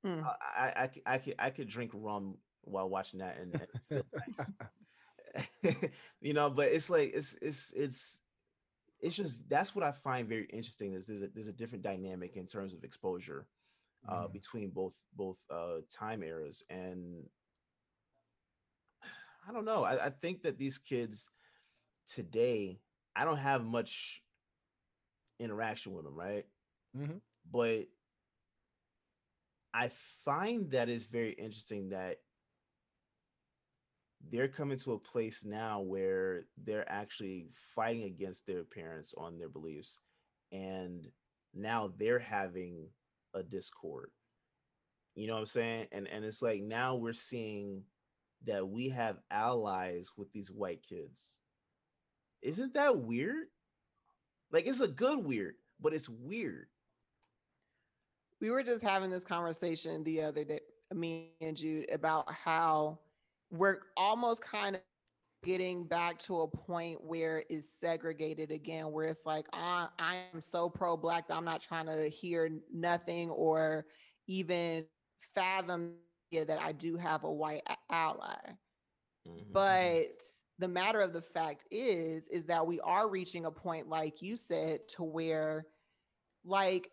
Mm. I, I, I, I could I could drink rum while watching that and, and nice. <laughs> <laughs> you know, but it's like it's it's it's it's just that's what I find very interesting. Is there's a there's a different dynamic in terms of exposure uh, Mhm. between both both uh, time eras, and <sighs> I don't know. I, I think that these kids today, I don't have much interaction with them, right? Mhm. But I find that it's very interesting that they're coming to a place now where they're actually fighting against their parents on their beliefs and now they're having a discord. You know what i'm saying? And and it's like now we're seeing that we have allies with these white kids. Isn't that weird? Like it's a good weird but it's weird. We were just having this conversation the other day, me and Jude, about how we're almost kind of getting back to a point where it's segregated again, where it's like, I, I am so pro black that I'm not trying to hear nothing or even fathom that I do have a white ally. Mhm. But the matter of the fact is, is that we are reaching a point, like you said, to where like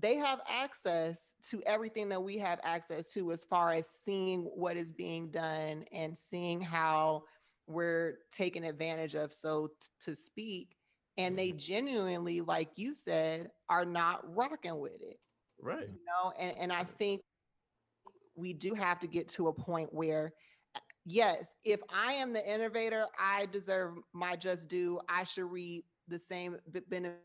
they have access to everything that we have access to as far as seeing what is being done and seeing how we're taken advantage of so t- to speak and they genuinely like you said are not rocking with it right. you know and, and i think we do have to get to a point where uh, yes if i am the innovator i deserve my just due. I should reap the same benefit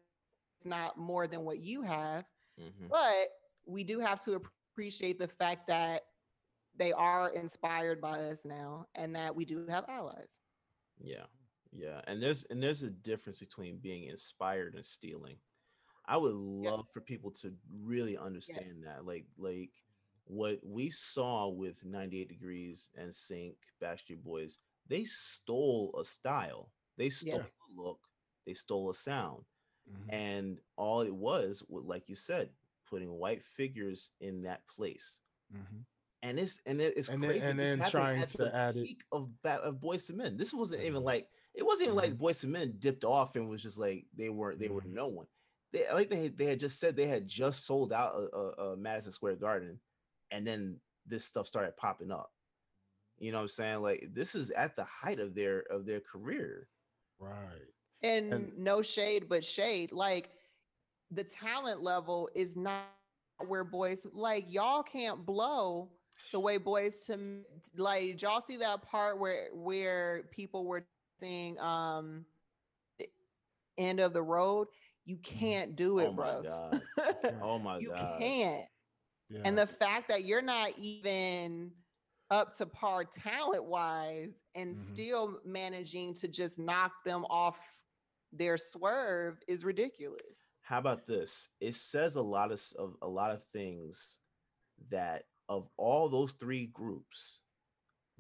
if not more than what you have Mhm. but we do have to appreciate the fact that they are inspired by us now and that we do have allies. Yeah, yeah, and there's and there's a difference between being inspired and stealing. I would love for people to really understand that, like like what we saw with 98 Degrees NSYNC, Backstreet Boys. They stole a style, they stole a look, they stole a sound, Mhm. and all it was, like you said, putting white figures in that place. Mhm. and it's and it's And then- crazy. and this then happened trying at to the add it- peak of ba- of Boyz II Men. This wasn't even Mhm. like it wasn't even like Mhm. Boyz II Men dipped off and was just like they weren't they were Mhm. no one. They like they had, they had just said they had just sold out a, a, a Madison Square Garden, and then this stuff started popping up. You know what I'm saying? Like this is at the height of their of their career. Right. And, And- no shade but shade like the talent level is not where boys like y'all can't blow the way boys to like y'all see that part where where people were saying um end of the road you can't do it Oh my bro god. <laughs> Oh my you god. can't Yeah. and the fact that you're not even up to par talent wise and Mhm. still managing to just knock them off their swerve is ridiculous. How about this? It says a lot of, of a lot of things that of all those three groups,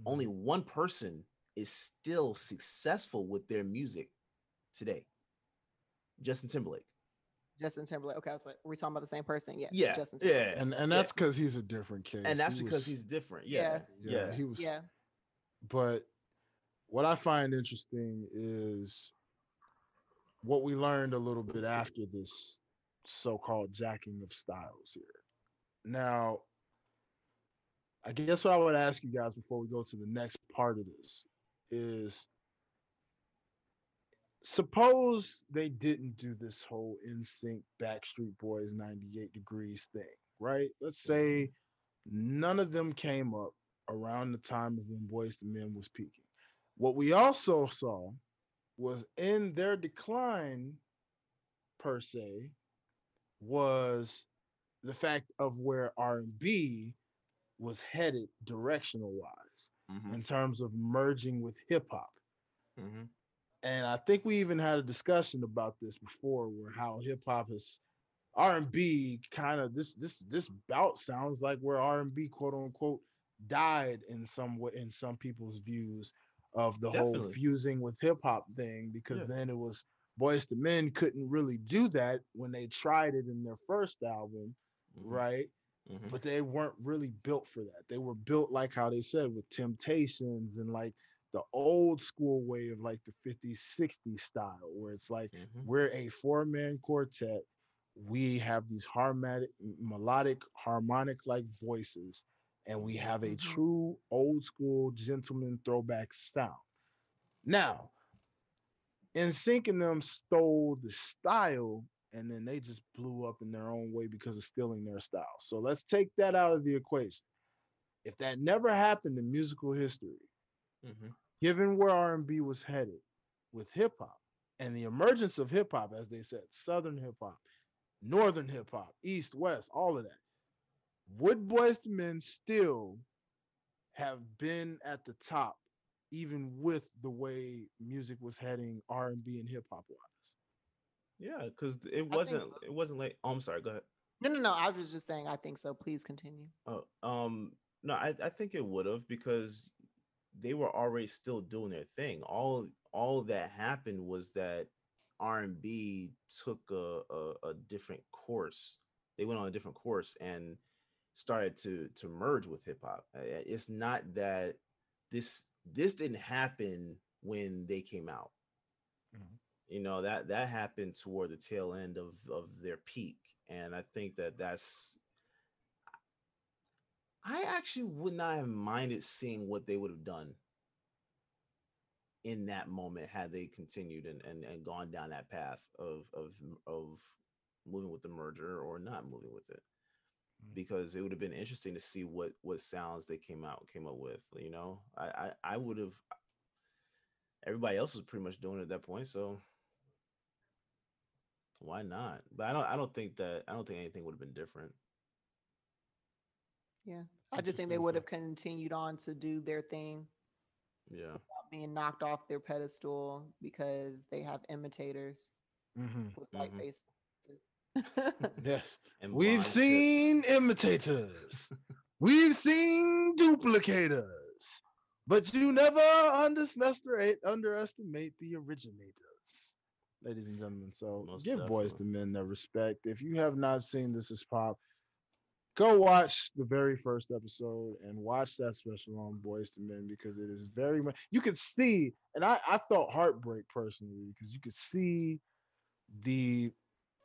Mm-hmm. only one person is still successful with their music today. Justin Timberlake. Justin Timberlake. Okay, I was like, are we talking about the same person? Yes. Yeah, Justin yeah, and and that's because he's a different case. and that's He because was- he's different. Yeah, Yeah. yeah, he was Yeah. but what I find interesting is what we learned a little bit after this so-called jacking of styles here. Now, I guess what I would ask you guys before we go to the next part of this is suppose they didn't do this whole NSYNC Backstreet Boys 98 degrees thing, right? Let's say none of them came up around the time of when Boyz II Men was peaking. What we also saw was in their decline, per se, was the fact of where R&B was headed directional wise Mhm, in terms of merging with hip hop. mhm. And I think we even had a discussion about this before, where how hip hop has R and B kind of this this this bout sounds like where R and B quote unquote died in some way in some people's views of the whole fusing with hip hop thing because Yeah. then it was Boyz II Men couldn't really do that when they tried it in their first album, Mhm, right? mhm. But they weren't really built for that. They were built like how they said with Temptations and like the old school way of like the 50s, 60s style, where it's like Mhm. we're a four man quartet. We have these harmonic, melodic, harmonic like voices, and we have a Mhm. true old school gentleman throwback sound. Now, NSYNC and them stole the style and then they just blew up in their own way because of stealing their style. So let's take that out of the equation. If that never happened in musical history, Mhm. given where R&B was headed with hip hop and the emergence of hip hop, as they said, Southern hip hop, Northern hip hop, East, West, all of that, would Boyz II Men still have been at the top, even with the way music was heading R&B and hip hop wise? Yeah, because it wasn't. It wasn't like. Oh, I'm sorry. Go ahead. No, no, no. I was just saying I think so. Please continue. Oh, um, no, I, I think it would have because they were already still doing their thing. All all that happened was that R and B took a, a a different course. They went on a different course and started to to merge with hip hop. Uh, It's not that this this didn't happen when they came out. Mhm. You know that that happened toward the tail end of of their peak, and I think that that's I actually would not have minded seeing what they would have done in that moment had they continued and, and, and gone down that path of of of moving with the merger or not moving with it. Mm. Because it would have been interesting to see what what sounds they came out came up with. You know, I I, I would have. Everybody else was pretty much doing it at that point, so why not? But I don't I don't think that I don't think anything would have been different. Yeah. I just think they would have continued on to do their thing Yeah. being knocked off their pedestal because they have imitators Mhm. with white Mhm. faces. <laughs> Yes. And We've tips. seen imitators. <laughs> We've seen duplicators. But you never underestimate underestimate the originators. Ladies and gentlemen. So Most give Boyz II Men their respect. If you have not seen This Is Pop, go watch the very first episode and watch that special on Boyz II Men because it is very much you could see, and I, I felt heartbreak personally because you could see the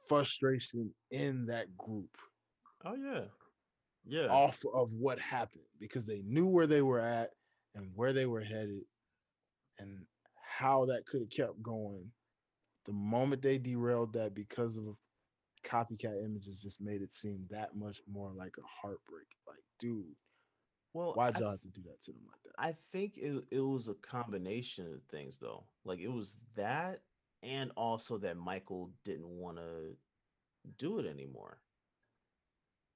frustration in that group Oh yeah. Yeah. off of what happened because they knew where they were at and where they were headed and how that could have kept going. The moment they derailed that because of copycat images just made it seem that much more like a heartbreak. Like, dude, well, why'd I y'all have to do that to them like that? I think it, it was a combination of things though. Like it was that and also that Michael didn't want to do it anymore.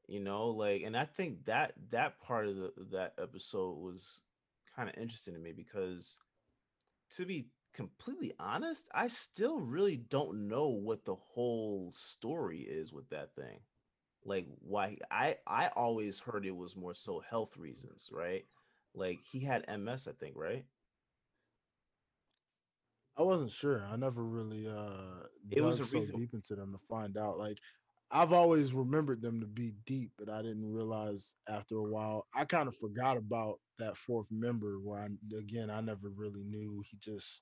You know, like and I think that that part of the that episode was kind of interesting to me because to be completely honest, I still really don't know what the whole story is with that thing. Like why I I always heard it was more so health reasons, right? Like he had MS, I think, right? I wasn't sure. I never really uh It was a so reason- deep into them to find out. Like I've always remembered them to be deep, but I didn't realize after a while. I kind of forgot about that fourth member where I again I never really knew. He just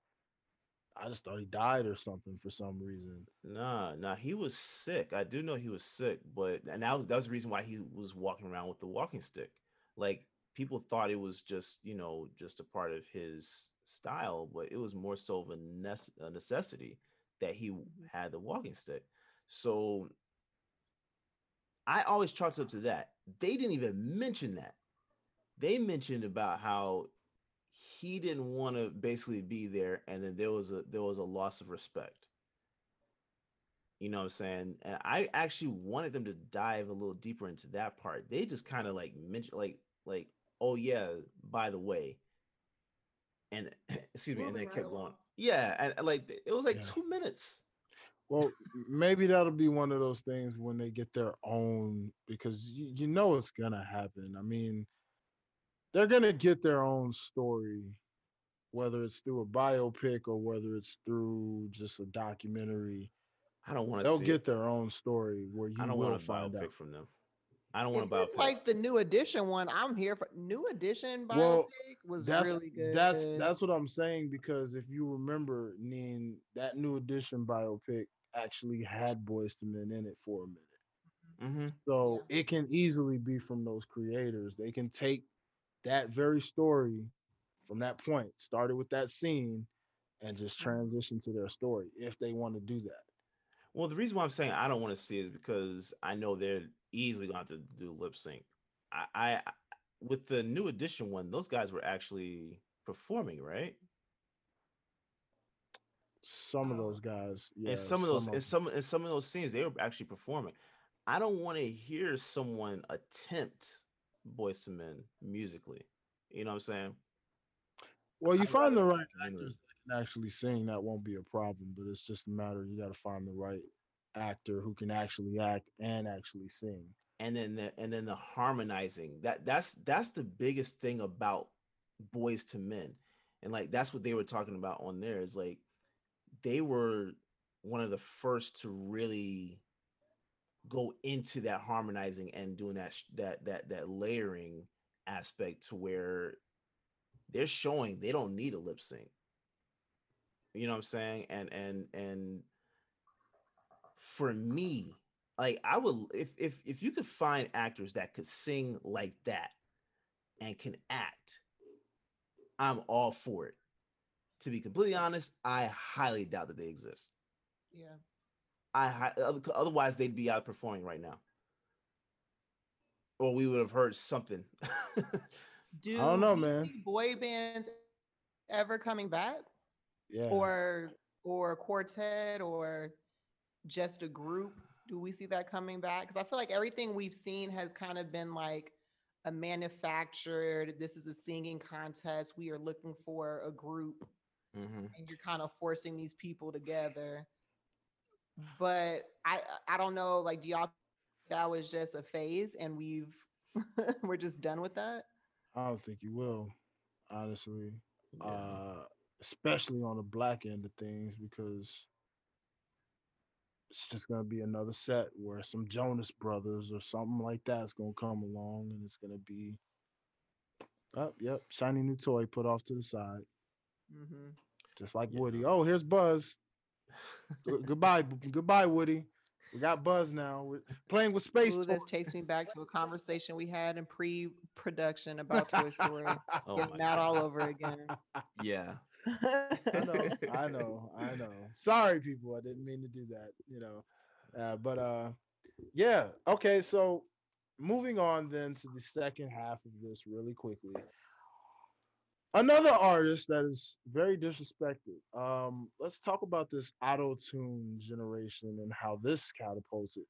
I just thought he died or something for some reason. Nah, nah, he was sick. I do know he was sick, but and that was that was the reason why he was walking around with the walking stick. Like people thought it was just, you know, just a part of his style, but it was more so of a, a necessity that he had the walking stick. So I always chalked up to that. They didn't even mention that. They mentioned about how he didn't want to basically be there, and then there was a there was a loss of respect. You know what I'm saying? And I actually wanted them to dive a little deeper into that part. They just kind of like mention like like, oh yeah, by the way. And <clears throat> excuse me, and Moving then right kept going. Yeah, and and, like it was like Yeah. two minutes. Well, maybe that'll be one of those things when they get their own, because you, you know it's gonna happen. I mean, they're gonna get their own story, whether it's through a biopic or whether it's through just a documentary. I don't want to. They'll see get it. their own story where you I don't will want a find biopic out. from them. I don't want If a biopic. it's like the new edition one, I'm here for new edition biopic Well, was that's really good. that's that's what I'm saying because if you remember, Neen, that new edition biopic actually had Boyz II Men in it for a minute. hmm So it can easily be from those creators. They can take that very story from that point, started with that scene, and just Mm-hmm. transition to their story if they want to do that. Well, the reason why I'm saying I don't want to see it is because I know they're easily to have to do lip sync. I, I I- with the new edition one, those guys were actually performing, right? Some of those guys, yeah, and some of those, them. in some in some of those scenes, they were actually performing. I don't want to hear someone attempt Boyz II Men musically. You know what I'm saying? well, you I'd find the right actors that can actually sing. That won't be a problem, but it's just a matter you got to find the right actor who can actually act and actually sing. and then the and then the harmonizing that that's that's the biggest thing about Boyz II Men. And like that's what they were talking about on there is like they were one of the first to really go into that harmonizing and doing that that that that layering aspect to where they're showing they don't need a lip sync. You know what i'm saying? And and and for me like I would if if if you could find actors that could sing like that and can act, I'm all for it. To be completely honest, I highly doubt that they exist. yeah. I otherwise they'd be outperforming right now, or we would have heard something. <laughs> Do I don't know, man. Boy bands ever coming back, Yeah. or or quartet, or just a group? Do we see that coming back? Because I feel like everything we've seen has kind of been like a manufactured. This is a singing contest. We are looking for a group, Mhm. and you're kind of forcing these people together. But I I don't know. Like, do y'all that was just a phase, and we've <laughs> we're just done with that? I don't think you will, honestly. Yeah. uh, especially on the black end of things, because it's just gonna be another set where some Jonas Brothers or something like that's gonna come along, and it's gonna be, oh, yep, shiny new toy put off to the side, Mm-hmm. just like Yeah. Woody. Oh, here's Buzz. <laughs> Gu- goodbye, b- goodbye, Woody. We got Buzz now. We're playing with space. Ooh, this takes me back to a conversation we had in pre-production about Toy Story. <laughs> oh Getting my that all over again. <laughs> Yeah. I know, <laughs> I know, I know. Sorry, people. I didn't mean to do that. You know, uh, but uh, yeah. Okay, so moving on then to the second half of this, really quickly. Another artist that is very disrespected. Um, let's talk about this auto tune generation and how this catapulted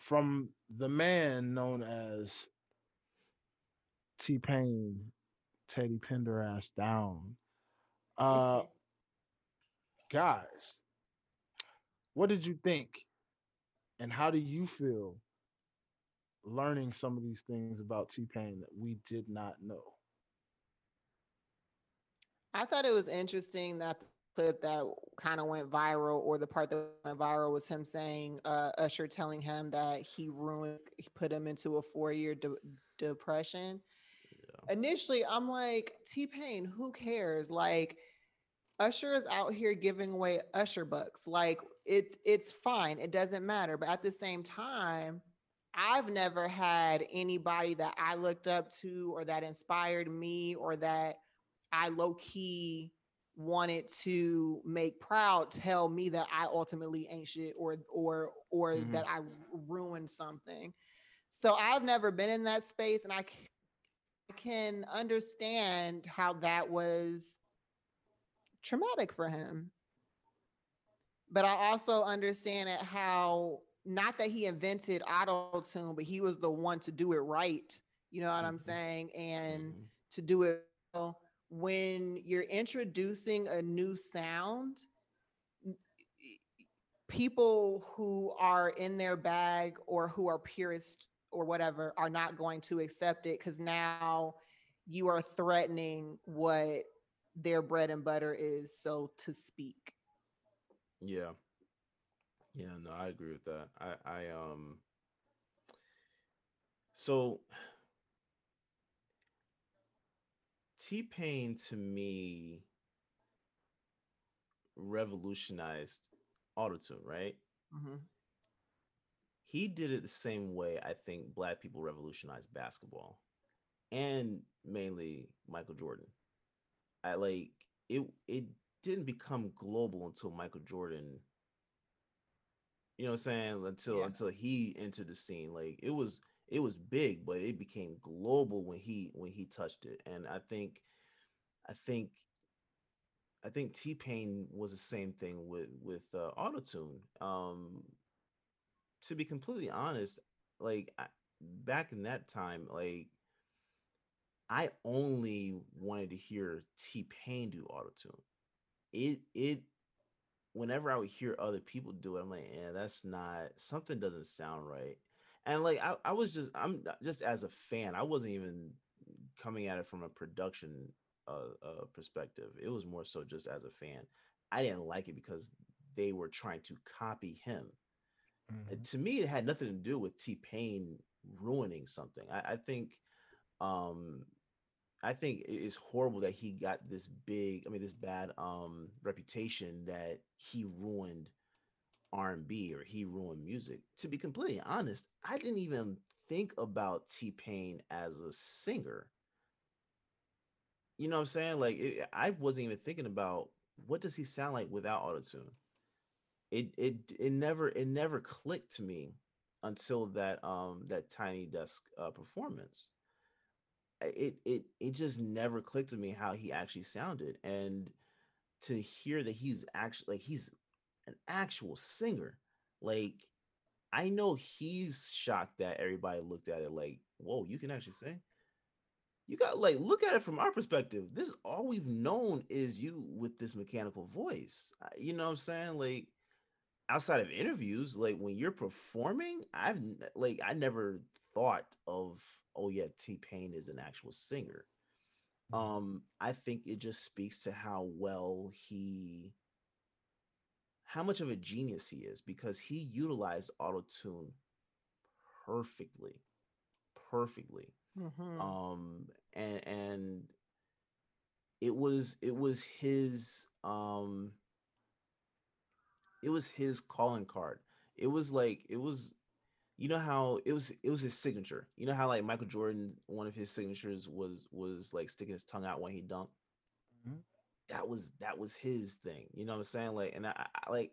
from the man known as T Pain, Teddy Pendergrass down. Uh, guys, what did you think? And how do you feel learning some of these things about T Pain that we did not know? I thought it was interesting that the clip that kind of went viral, or the part that went viral, was him saying, uh, Usher telling him that he ruined, he put him into a four-year de- depression. Initially, I'm like, T Pain, who cares? Like, Usher is out here giving away Usher bucks. Like, it, it's fine. It doesn't matter. But at the same time, I've never had anybody that I looked up to or that inspired me or that I low key wanted to make proud tell me that I ultimately ain't shit or or or Mhm. that I ruined something. So I've never been in that space and I can understand how that was traumatic for him. But I also understand it how not that he invented auto tune, but he was the one to do it right. You know what I'm Mhm. saying? And Mhm. to do it well, when you're introducing a new sound people who are in their bag or who are purist or whatever are not going to accept it because now you are threatening what their bread and butter is, so to speak. Yeah. Yeah, no, I agree with that. I I um so T-Pain to me revolutionized autotune, right? Mhm. He did it the same way I think black people revolutionized basketball and mainly Michael Jordan. I like it it didn't become global until Michael Jordan you know what I'm saying until Yeah. until he entered the scene like it was it was big but it became global when he when he touched it and I think I think I think T-Pain was the same thing with with uh, autotune um to be completely honest like I, back in that time like I only wanted to hear T-Pain do autotune. It it whenever I would hear other people do it, I'm like, yeah, that's not something doesn't sound right. And like I, I was just I'm just as a fan, I wasn't even coming at it from a production uh, uh perspective. It was more so just as a fan. I didn't like it because they were trying to copy him. Uh, to me, it had nothing to do with T Pain ruining something. I, I think, um, I think it is horrible that he got this big, I mean, this bad um reputation that he ruined R and B or he ruined music. To be completely honest, I didn't even think about T Pain as a singer. You know what I'm saying? Like, it, I wasn't even thinking about what does he sound like without autotune it it it never it never clicked to me until that um that tiny desk uh performance. It it it just never clicked to me how he actually sounded and to hear that he's actually like he's an actual singer like i know he's shocked that everybody looked at it like whoa you can actually sing. You got like look at it from our perspective. This all we've known is you with this mechanical voice. You know what i'm saying? Like outside of interviews, like when you're performing, I've like I never thought of oh yeah, T Pain is an actual singer. Um, I think it just speaks to how well he how much of a genius he is because he utilized auto tune perfectly. Perfectly Mhm. um and and it was it was his um it was his calling card. It was like it was you know how it was it was his signature. You know how like michael jordan one of his signatures was was like sticking his tongue out when he dunked? Mhm. that was that was his thing you know what i'm saying? Like and i, I like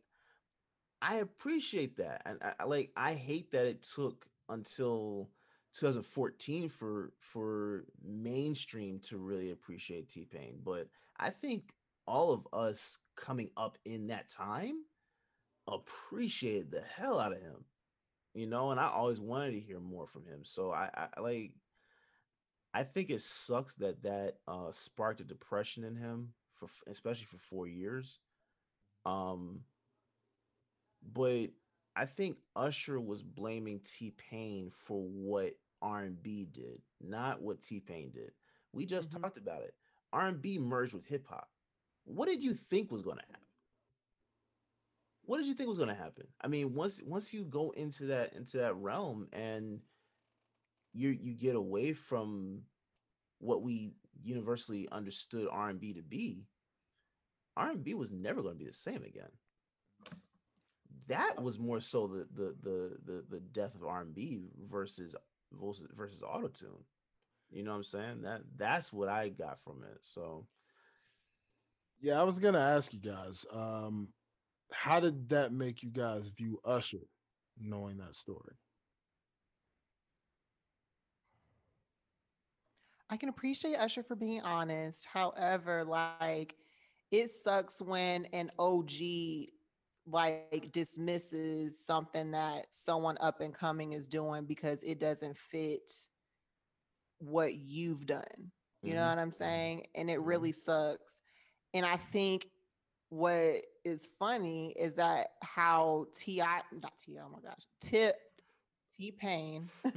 i appreciate that and I, I like i hate that it took until 2014 for for mainstream to really appreciate t-pain but i think all of us coming up in that time appreciated the hell out of him you know and i always wanted to hear more from him so i, I like i think it sucks that that uh sparked a depression in him for especially for four years um but i think usher was blaming t-pain for what r&b did not what t-pain did. We just Mhm. talked about it. R&b merged with hip-hop what did you think was going to happen what did you think was going to happen? I mean once once you go into that into that realm and you you get away from what we universally understood r&b to be r&b was never going to be the same again. That was more so the the the the, the death of r&b versus versus versus autotune. You know what i'm saying? That that's what i got from it so. Yeah, I was gonna ask you guys, um, how did that make you guys view Usher, knowing that story? I can appreciate Usher for being honest. However, like it sucks when an OG like dismisses something that someone up and coming is doing because it doesn't fit what you've done. You know Mhm. what I'm saying? And it Mhm. really sucks. And I think what is funny is that how Ti not Ti oh my gosh Tip T Pain <laughs>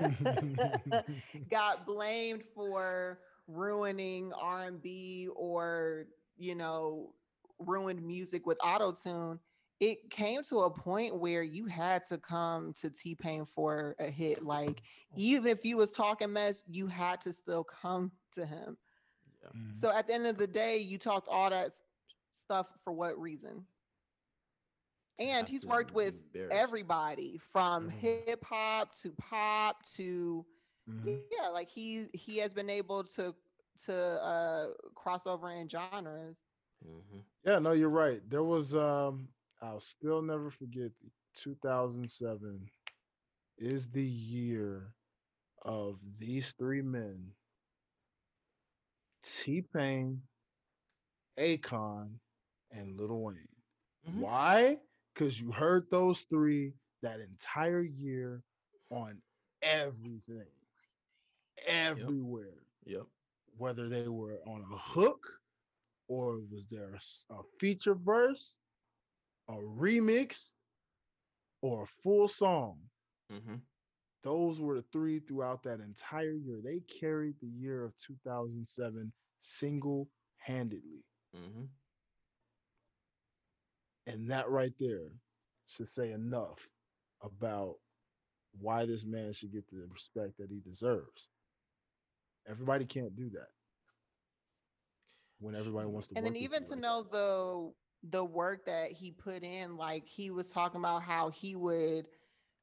<laughs> got blamed for ruining R and B or you know ruined music with auto tune. It came to a point where you had to come to T Pain for a hit. Like even if you was talking mess, you had to still come to him. So at the end of the day, you talked all that s- stuff for what reason? And he's worked with everybody from Mhm. hip hop to pop to Mhm. yeah, like he he has been able to to uh cross over in genres. Mhm. Yeah, no, you're right. There was um I'll still never forget 2007 is the year of these three men. T-Pain, Akon, and Lil Wayne. Mhm. Why? Because you heard those three that entire year on everything. Everywhere Yep. whether they were on a hook or was there a feature verse, a remix, or a full song. Mm-hmm. Those were the three throughout that entire year. They carried the year of 2007 single handedly. Mm-hmm. And that right there should say enough about why this man should get the respect that he deserves. Everybody can't do that. When everybody wants to and then even to like know that. the the work that he put in like he was talking about how he would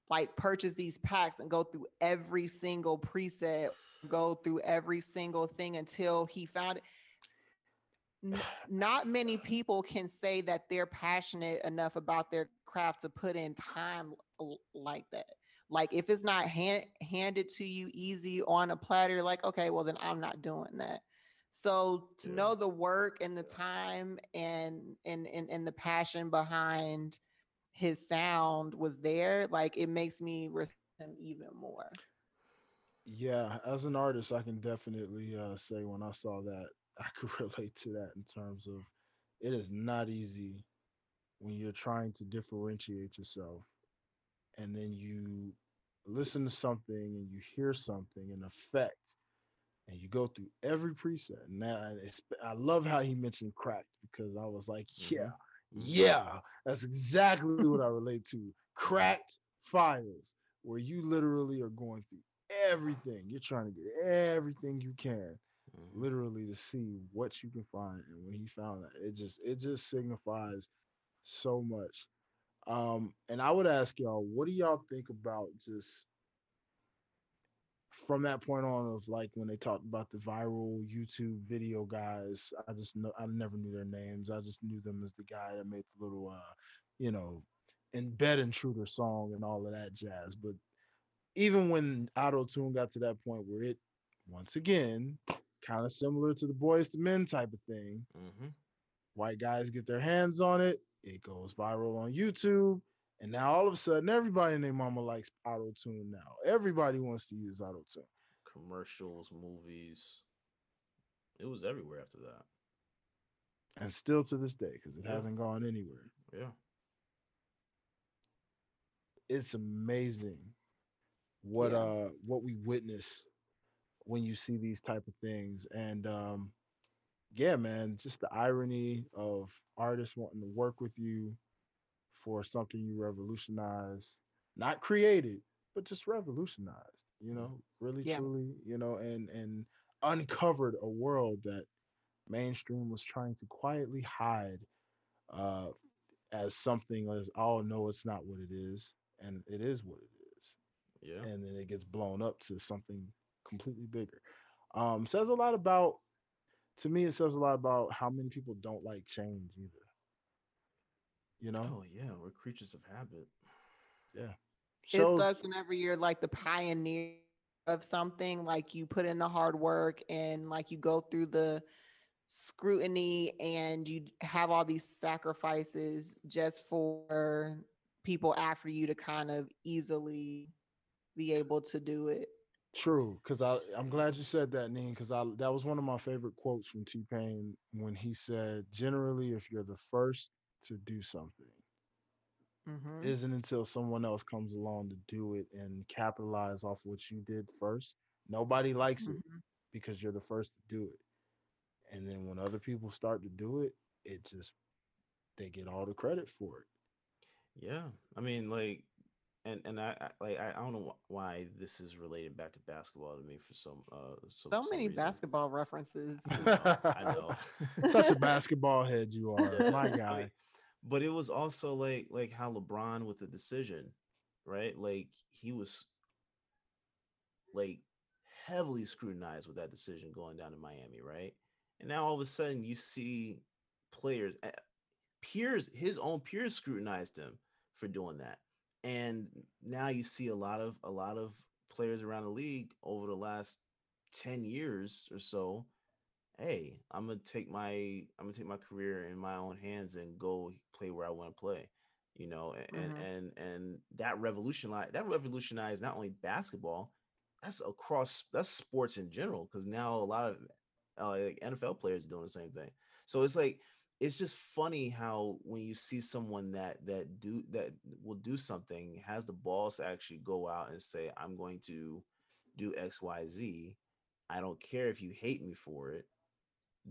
like purchase these packs and go through every single preset go through every single thing until he found it N- not many people can say that they're passionate enough about their craft to put in time like that like if it's not hand, handed to you easy on a platter like okay well then i'm not doing that so to Yeah. know the work and the time and and and, and the passion behind his sound was there, like it makes me respect him even more. Yeah, as an artist, I can definitely uh, say when I saw that, I could <laughs> relate to that in terms of it is not easy when you're trying to differentiate yourself and then you listen to something and you hear something in effect and you go through every preset. And that, I love how he mentioned cracked because I was like, Mhm. yeah, Mhm. yeah, that's exactly what I relate to. Cracked files, where you literally are going through everything. You're trying to get everything you can, Literally, to see what you can find. And when he found that, it just it just signifies so much. Um, and I would ask y'all, what do y'all think about just from that point on of like when they talked about the viral YouTube video guys, I just know I never knew their names. I just knew them as the guy that made the little uh, you know, in embed intruder song and all of that jazz. But even when auto tune got to that point where it once again kind of similar to the Boyz II Men type of thing, Mhm. white guys get their hands on it, it goes viral on YouTube. And now all of a sudden, everybody and their mama likes auto tune now. Everybody wants to use auto tune. Commercials, movies. It was everywhere after that. And still to this day, because it Yeah. hasn't gone anywhere. Yeah. It's amazing what Yeah. uh what we witness when you see these type of things. And um yeah, man, just the irony of artists wanting to work with you for something you revolutionize, not created, but just revolutionized, you know, really Yeah. truly, you know, and and uncovered a world that mainstream was trying to quietly hide uh as something as oh no, it's not what it is, and it is what it is. Yeah. And then it gets blown up to something completely bigger. Um says a lot about to me it says a lot about how many people don't like change either. You know? Oh yeah, we're creatures of habit. Yeah. It sucks whenever you're like the pioneer of something like you put in the hard work and like you go through the scrutiny and you have all these sacrifices just for people after you to kind of easily be able to do it True, because I I'm glad you said that, Neen, because I that was one of my favorite quotes from T Pain when he said, generally, if you're the first to do something. Mhm. Isn't until someone else comes along to do it and capitalize off what you did first. Nobody likes it Mhm. because you're the first to do it. And then when other people start to do it, it just they get all the credit for it. Yeah, I mean, like, and and I, I like I, I don't know why this is related back to basketball to me for some uh some, So many reason. basketball references. I know, I know. <laughs> Such a basketball head you are, <laughs> my guy. mean, but it was also like like how LeBron with the decision, right? Like he was like heavily scrutinized with that decision going down to Miami, right? And now all of a sudden you see players, uh, peers, his own peers scrutinized him for doing that. And now you see a lot of a lot of players around the league over the last 10 years or so hey i'm gonna take my i'm gonna take my career in my own hands and go play where i want to play you know and Mhm. and and that revolutionized that revolutionized not only basketball that's across that's sports in general because now a lot of uh, like nfl players are doing the same thing so it's like it's just funny how when you see someone that that do that will do something has the balls to actually go out and say i'm going to do xyz i don't care if you hate me for it.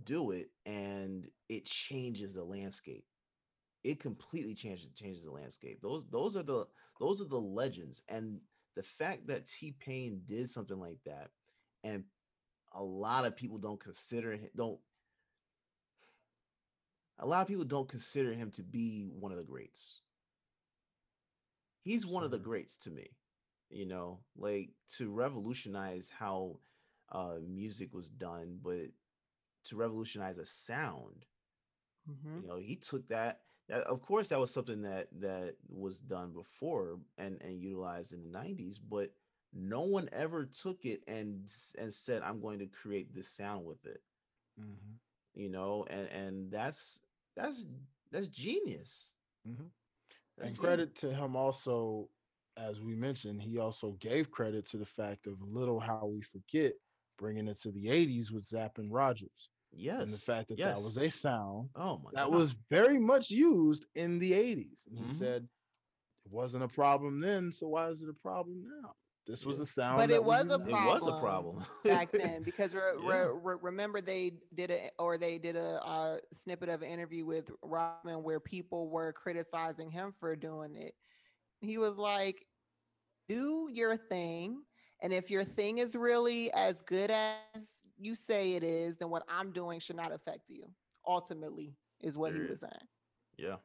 Do it and it changes the landscape. It completely changes changes the landscape. Those those are the those are the legends and the fact that t-pain did something like that and a lot of people don't consider don't a lot of people don't consider him to be one of the greats he's one of the greats to me you know like to revolutionize how uh music was done but to revolutionize a sound Mhm. you know he took that that of course that was something that that was done before and and utilized in the 90s but no one ever took it and and said i'm going to create this sound with it Mhm. you know and and that's that's that's genius Mhm. That's and genius. credit to him also, as we mentioned, he also gave credit to the fact of little how we forget bringing it to the 80s with Zapp and Rogers. yes And the fact that yes that was a sound oh my that God. was very much used in the 80s. And he Mhm. said it wasn't a problem then, so why is it a problem now? This was a sound. But it we was a problem. it was a problem problem back <laughs> then because re- re- Yeah. re- remember they did a or they did a uh, snippet of an interview with Robin where people were criticizing him for doing it. He was like, "Do your thing, and if your thing is really as good as you say it is, then what I'm doing should not affect you." Ultimately, is what he was saying. yeah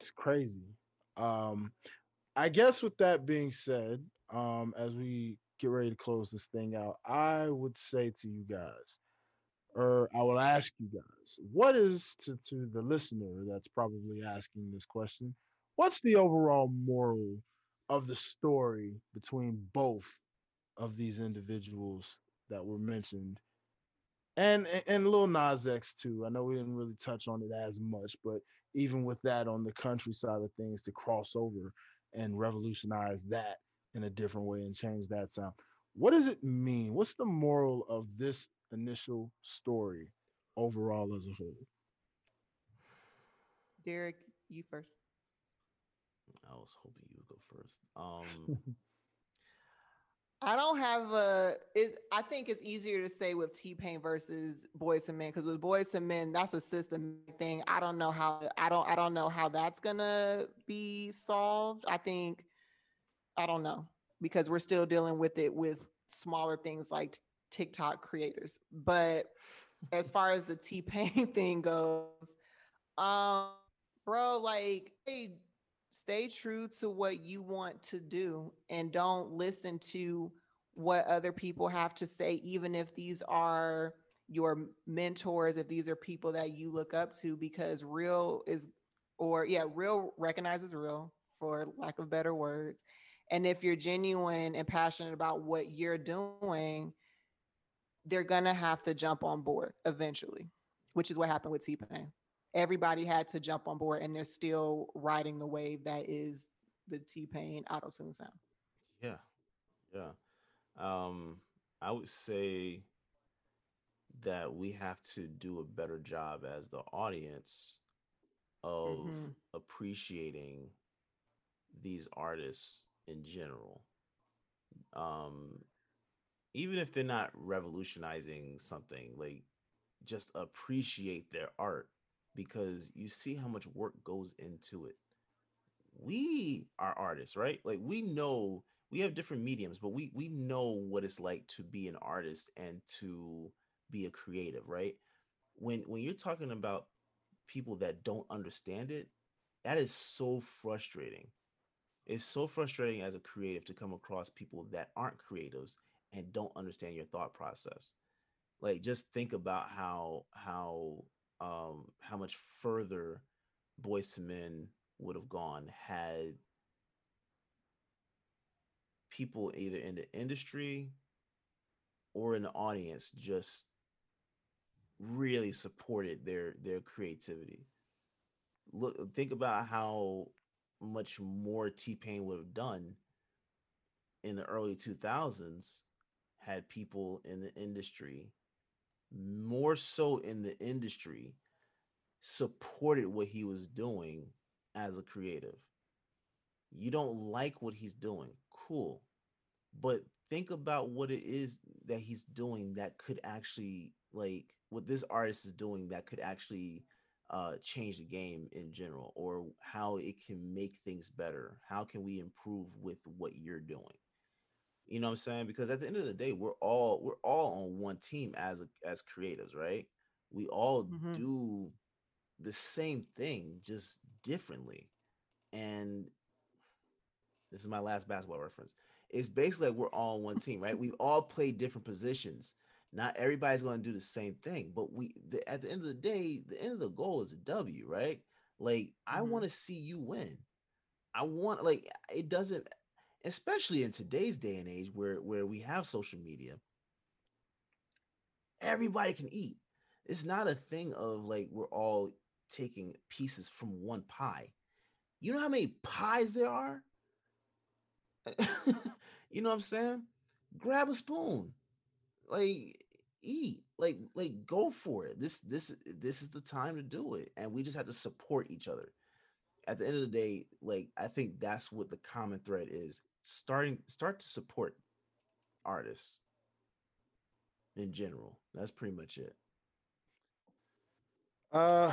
It's crazy. Um, I guess with that being said, um, as we get ready to close this thing out, I would say to you guys, or I will ask you guys, what is to, to the listener that's probably asking this question, what's the overall moral of the story between both of these individuals that were mentioned? And, and Lil Nas X too. I know we didn't really touch on it as much, but even with that on the country side of things to cross over and revolutionize that in a different way and change that sound. What does it mean? What's the moral of this initial story overall as a whole? Derek, you first. i was hoping you would go first um <laughs> I don't have a. It, I think it's easier to say with T Pain versus Boys and Men because with Boys and Men, that's a system thing. I don't know how. I don't. I don't know how that's gonna be solved. I think. I don't know because we're still dealing with it with smaller things like TikTok creators. But as far as the T Pain <laughs> thing goes, um, bro, like, hey, stay true to what you want to do and don't listen to what other people have to say, even if these are your mentors, if these are people that you look up to, because real is, or yeah, real recognizes real, for lack of better words. And if you're genuine and passionate about what you're doing, they're gonna have to jump on board eventually, which is what happened with T Pain. Everybody had to jump on board, and they're still riding the wave that is the T Pain auto tune sound. Yeah. Yeah. Um, I would say that we have to do a better job as the audience of Mhm. appreciating these artists in general. Um, even if they're not revolutionizing something, like just appreciate their art because you see how much work goes into it. We are artists, right? Like we know we have different mediums, but we we know what it's like to be an artist and to be a creative, right? When when you're talking about people that don't understand it, that is so frustrating. It's so frustrating as a creative to come across people that aren't creatives and don't understand your thought process. Like just think about how how um how much further Boyz II Men would have gone had people either in the industry or in the audience just really supported their their creativity. Look think about how much more T-Pain would have done in the early 2000s had people in the industry more so in the industry supported what he was doing as a creative. You don't like what he's doing. Cool. But think about what it is that he's doing that could actually like what this artist is doing that could actually uh change the game in general or how it can make things better. How can we improve with what you're doing? You know what I'm saying? Because at the end of the day, we're all we're all on one team as as creatives, right? We all Mhm. do the same thing just differently. And this is my last basketball reference. It's basically like we're all on one team, right? We all play different positions. Not everybody's going to do the same thing, but we the, at the end of the day, the end of the goal is a W, right? Like I Mhm. want to see you win. I want like it doesn't especially in today's day and age where where we have social media. Everybody can eat. It's not a thing of like we're all taking pieces from one pie. You know how many pies there are? <laughs> you know what I'm saying? Grab a spoon. Like eat. Like like go for it. This this this is the time to do it. And we just have to support each other. At the end of the day, like I think that's what the common thread is. Starting start to support artists in general. That's pretty much it. Uh,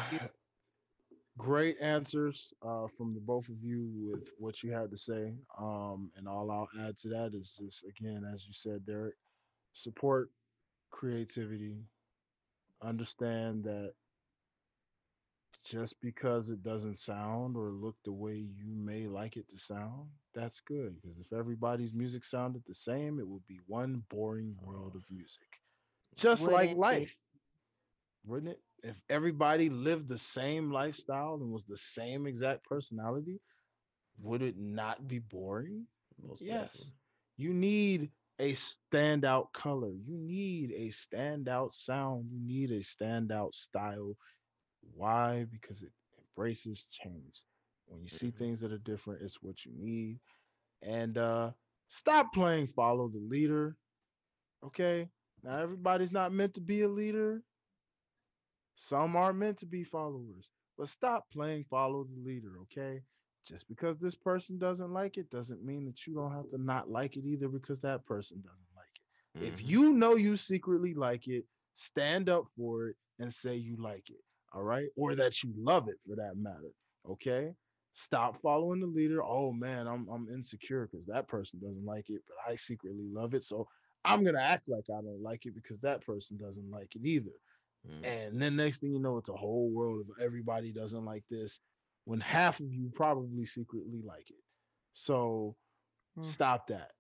great answers uh, from the both of you with what you had to say. Um, and all I'll add to that is just again, as you said, Derek, support creativity. Understand that just because it doesn't sound or look the way you may like it to sound, that's good. Because if everybody's music sounded the same, it would be one boring world of music. Just like Wouldn't it? life, wouldn't it? If everybody lived the same lifestyle and was the same exact personality, would it not be boring? Most Yes. definitely. You need a standout color. You need a standout sound. You need a standout style. Why? Because it embraces change. When you see Mhm. things that are different, it's what you need. And uh stop playing follow the leader. Okay? Now everybody's not meant to be a leader. Some are meant to be followers. But stop playing follow the leader, okay? Just because this person doesn't like it doesn't mean that you don't have to not like it either because that person doesn't like it. If Mhm. you know you secretly like it, stand up for it and say you like it. All right. Or that you love it for that matter. Okay. Stop following the leader. Oh man, I'm I'm insecure because that person doesn't like it, but I secretly love it. So I'm gonna act like I don't like it because that person doesn't like it either. Mhm. And then next thing you know, it's a whole world of everybody doesn't like this when half of you probably secretly like it. So Mm. stop that.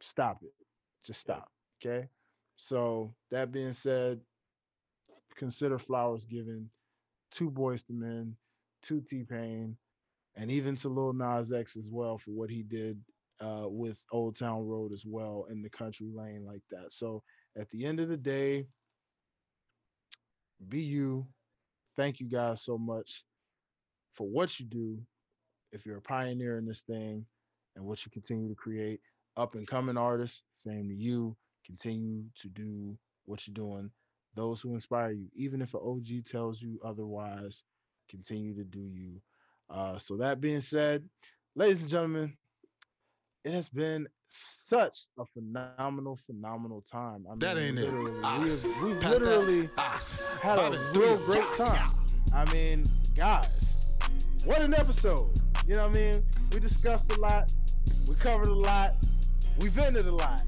Stop it. Just stop. Okay. So that being said, consider flowers given to Boyz II Men, to T Pain, and even to Lil Nas X as well for what he did uh, with Old Town Road as well in the country lane like that. So at the end of the day, be you. Thank you guys so much for what you do. If you're a pioneer in this thing and what you continue to create, up and coming artists, same to you. Continue to do what you're doing. Those who inspire you, even if an OG tells you otherwise, continue to do you. Uh, so that being said, ladies and gentlemen, it has been such a phenomenal, phenomenal time. I That ain't it. We Us. have, we've that. literally had a real great time. I mean, guys, what an episode. You know what I mean? We discussed a lot, we covered a lot, we vented a lot.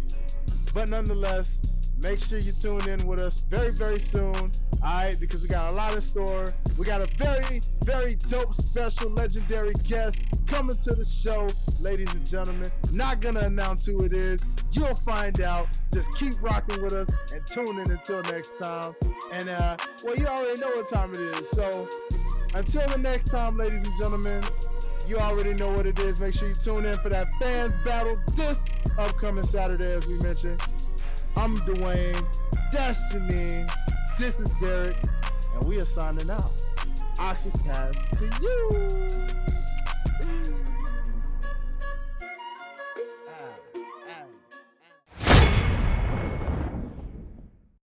But nonetheless, make sure you tune in with us very, very soon. All right, because we got a lot in store. We got a very, very dope, special, legendary guest coming to the show, ladies and gentlemen. Not gonna announce who it is. You'll find out. Just keep rocking with us and tune in until next time. And uh, well, you already know what time it is. So until the next time, ladies and gentlemen, you already know what it is. Make sure you tune in for that fans battle this upcoming Saturday, as we mentioned. I'm Dwayne. Janine. This is Derek. And we are signing out. Aux's pass to you.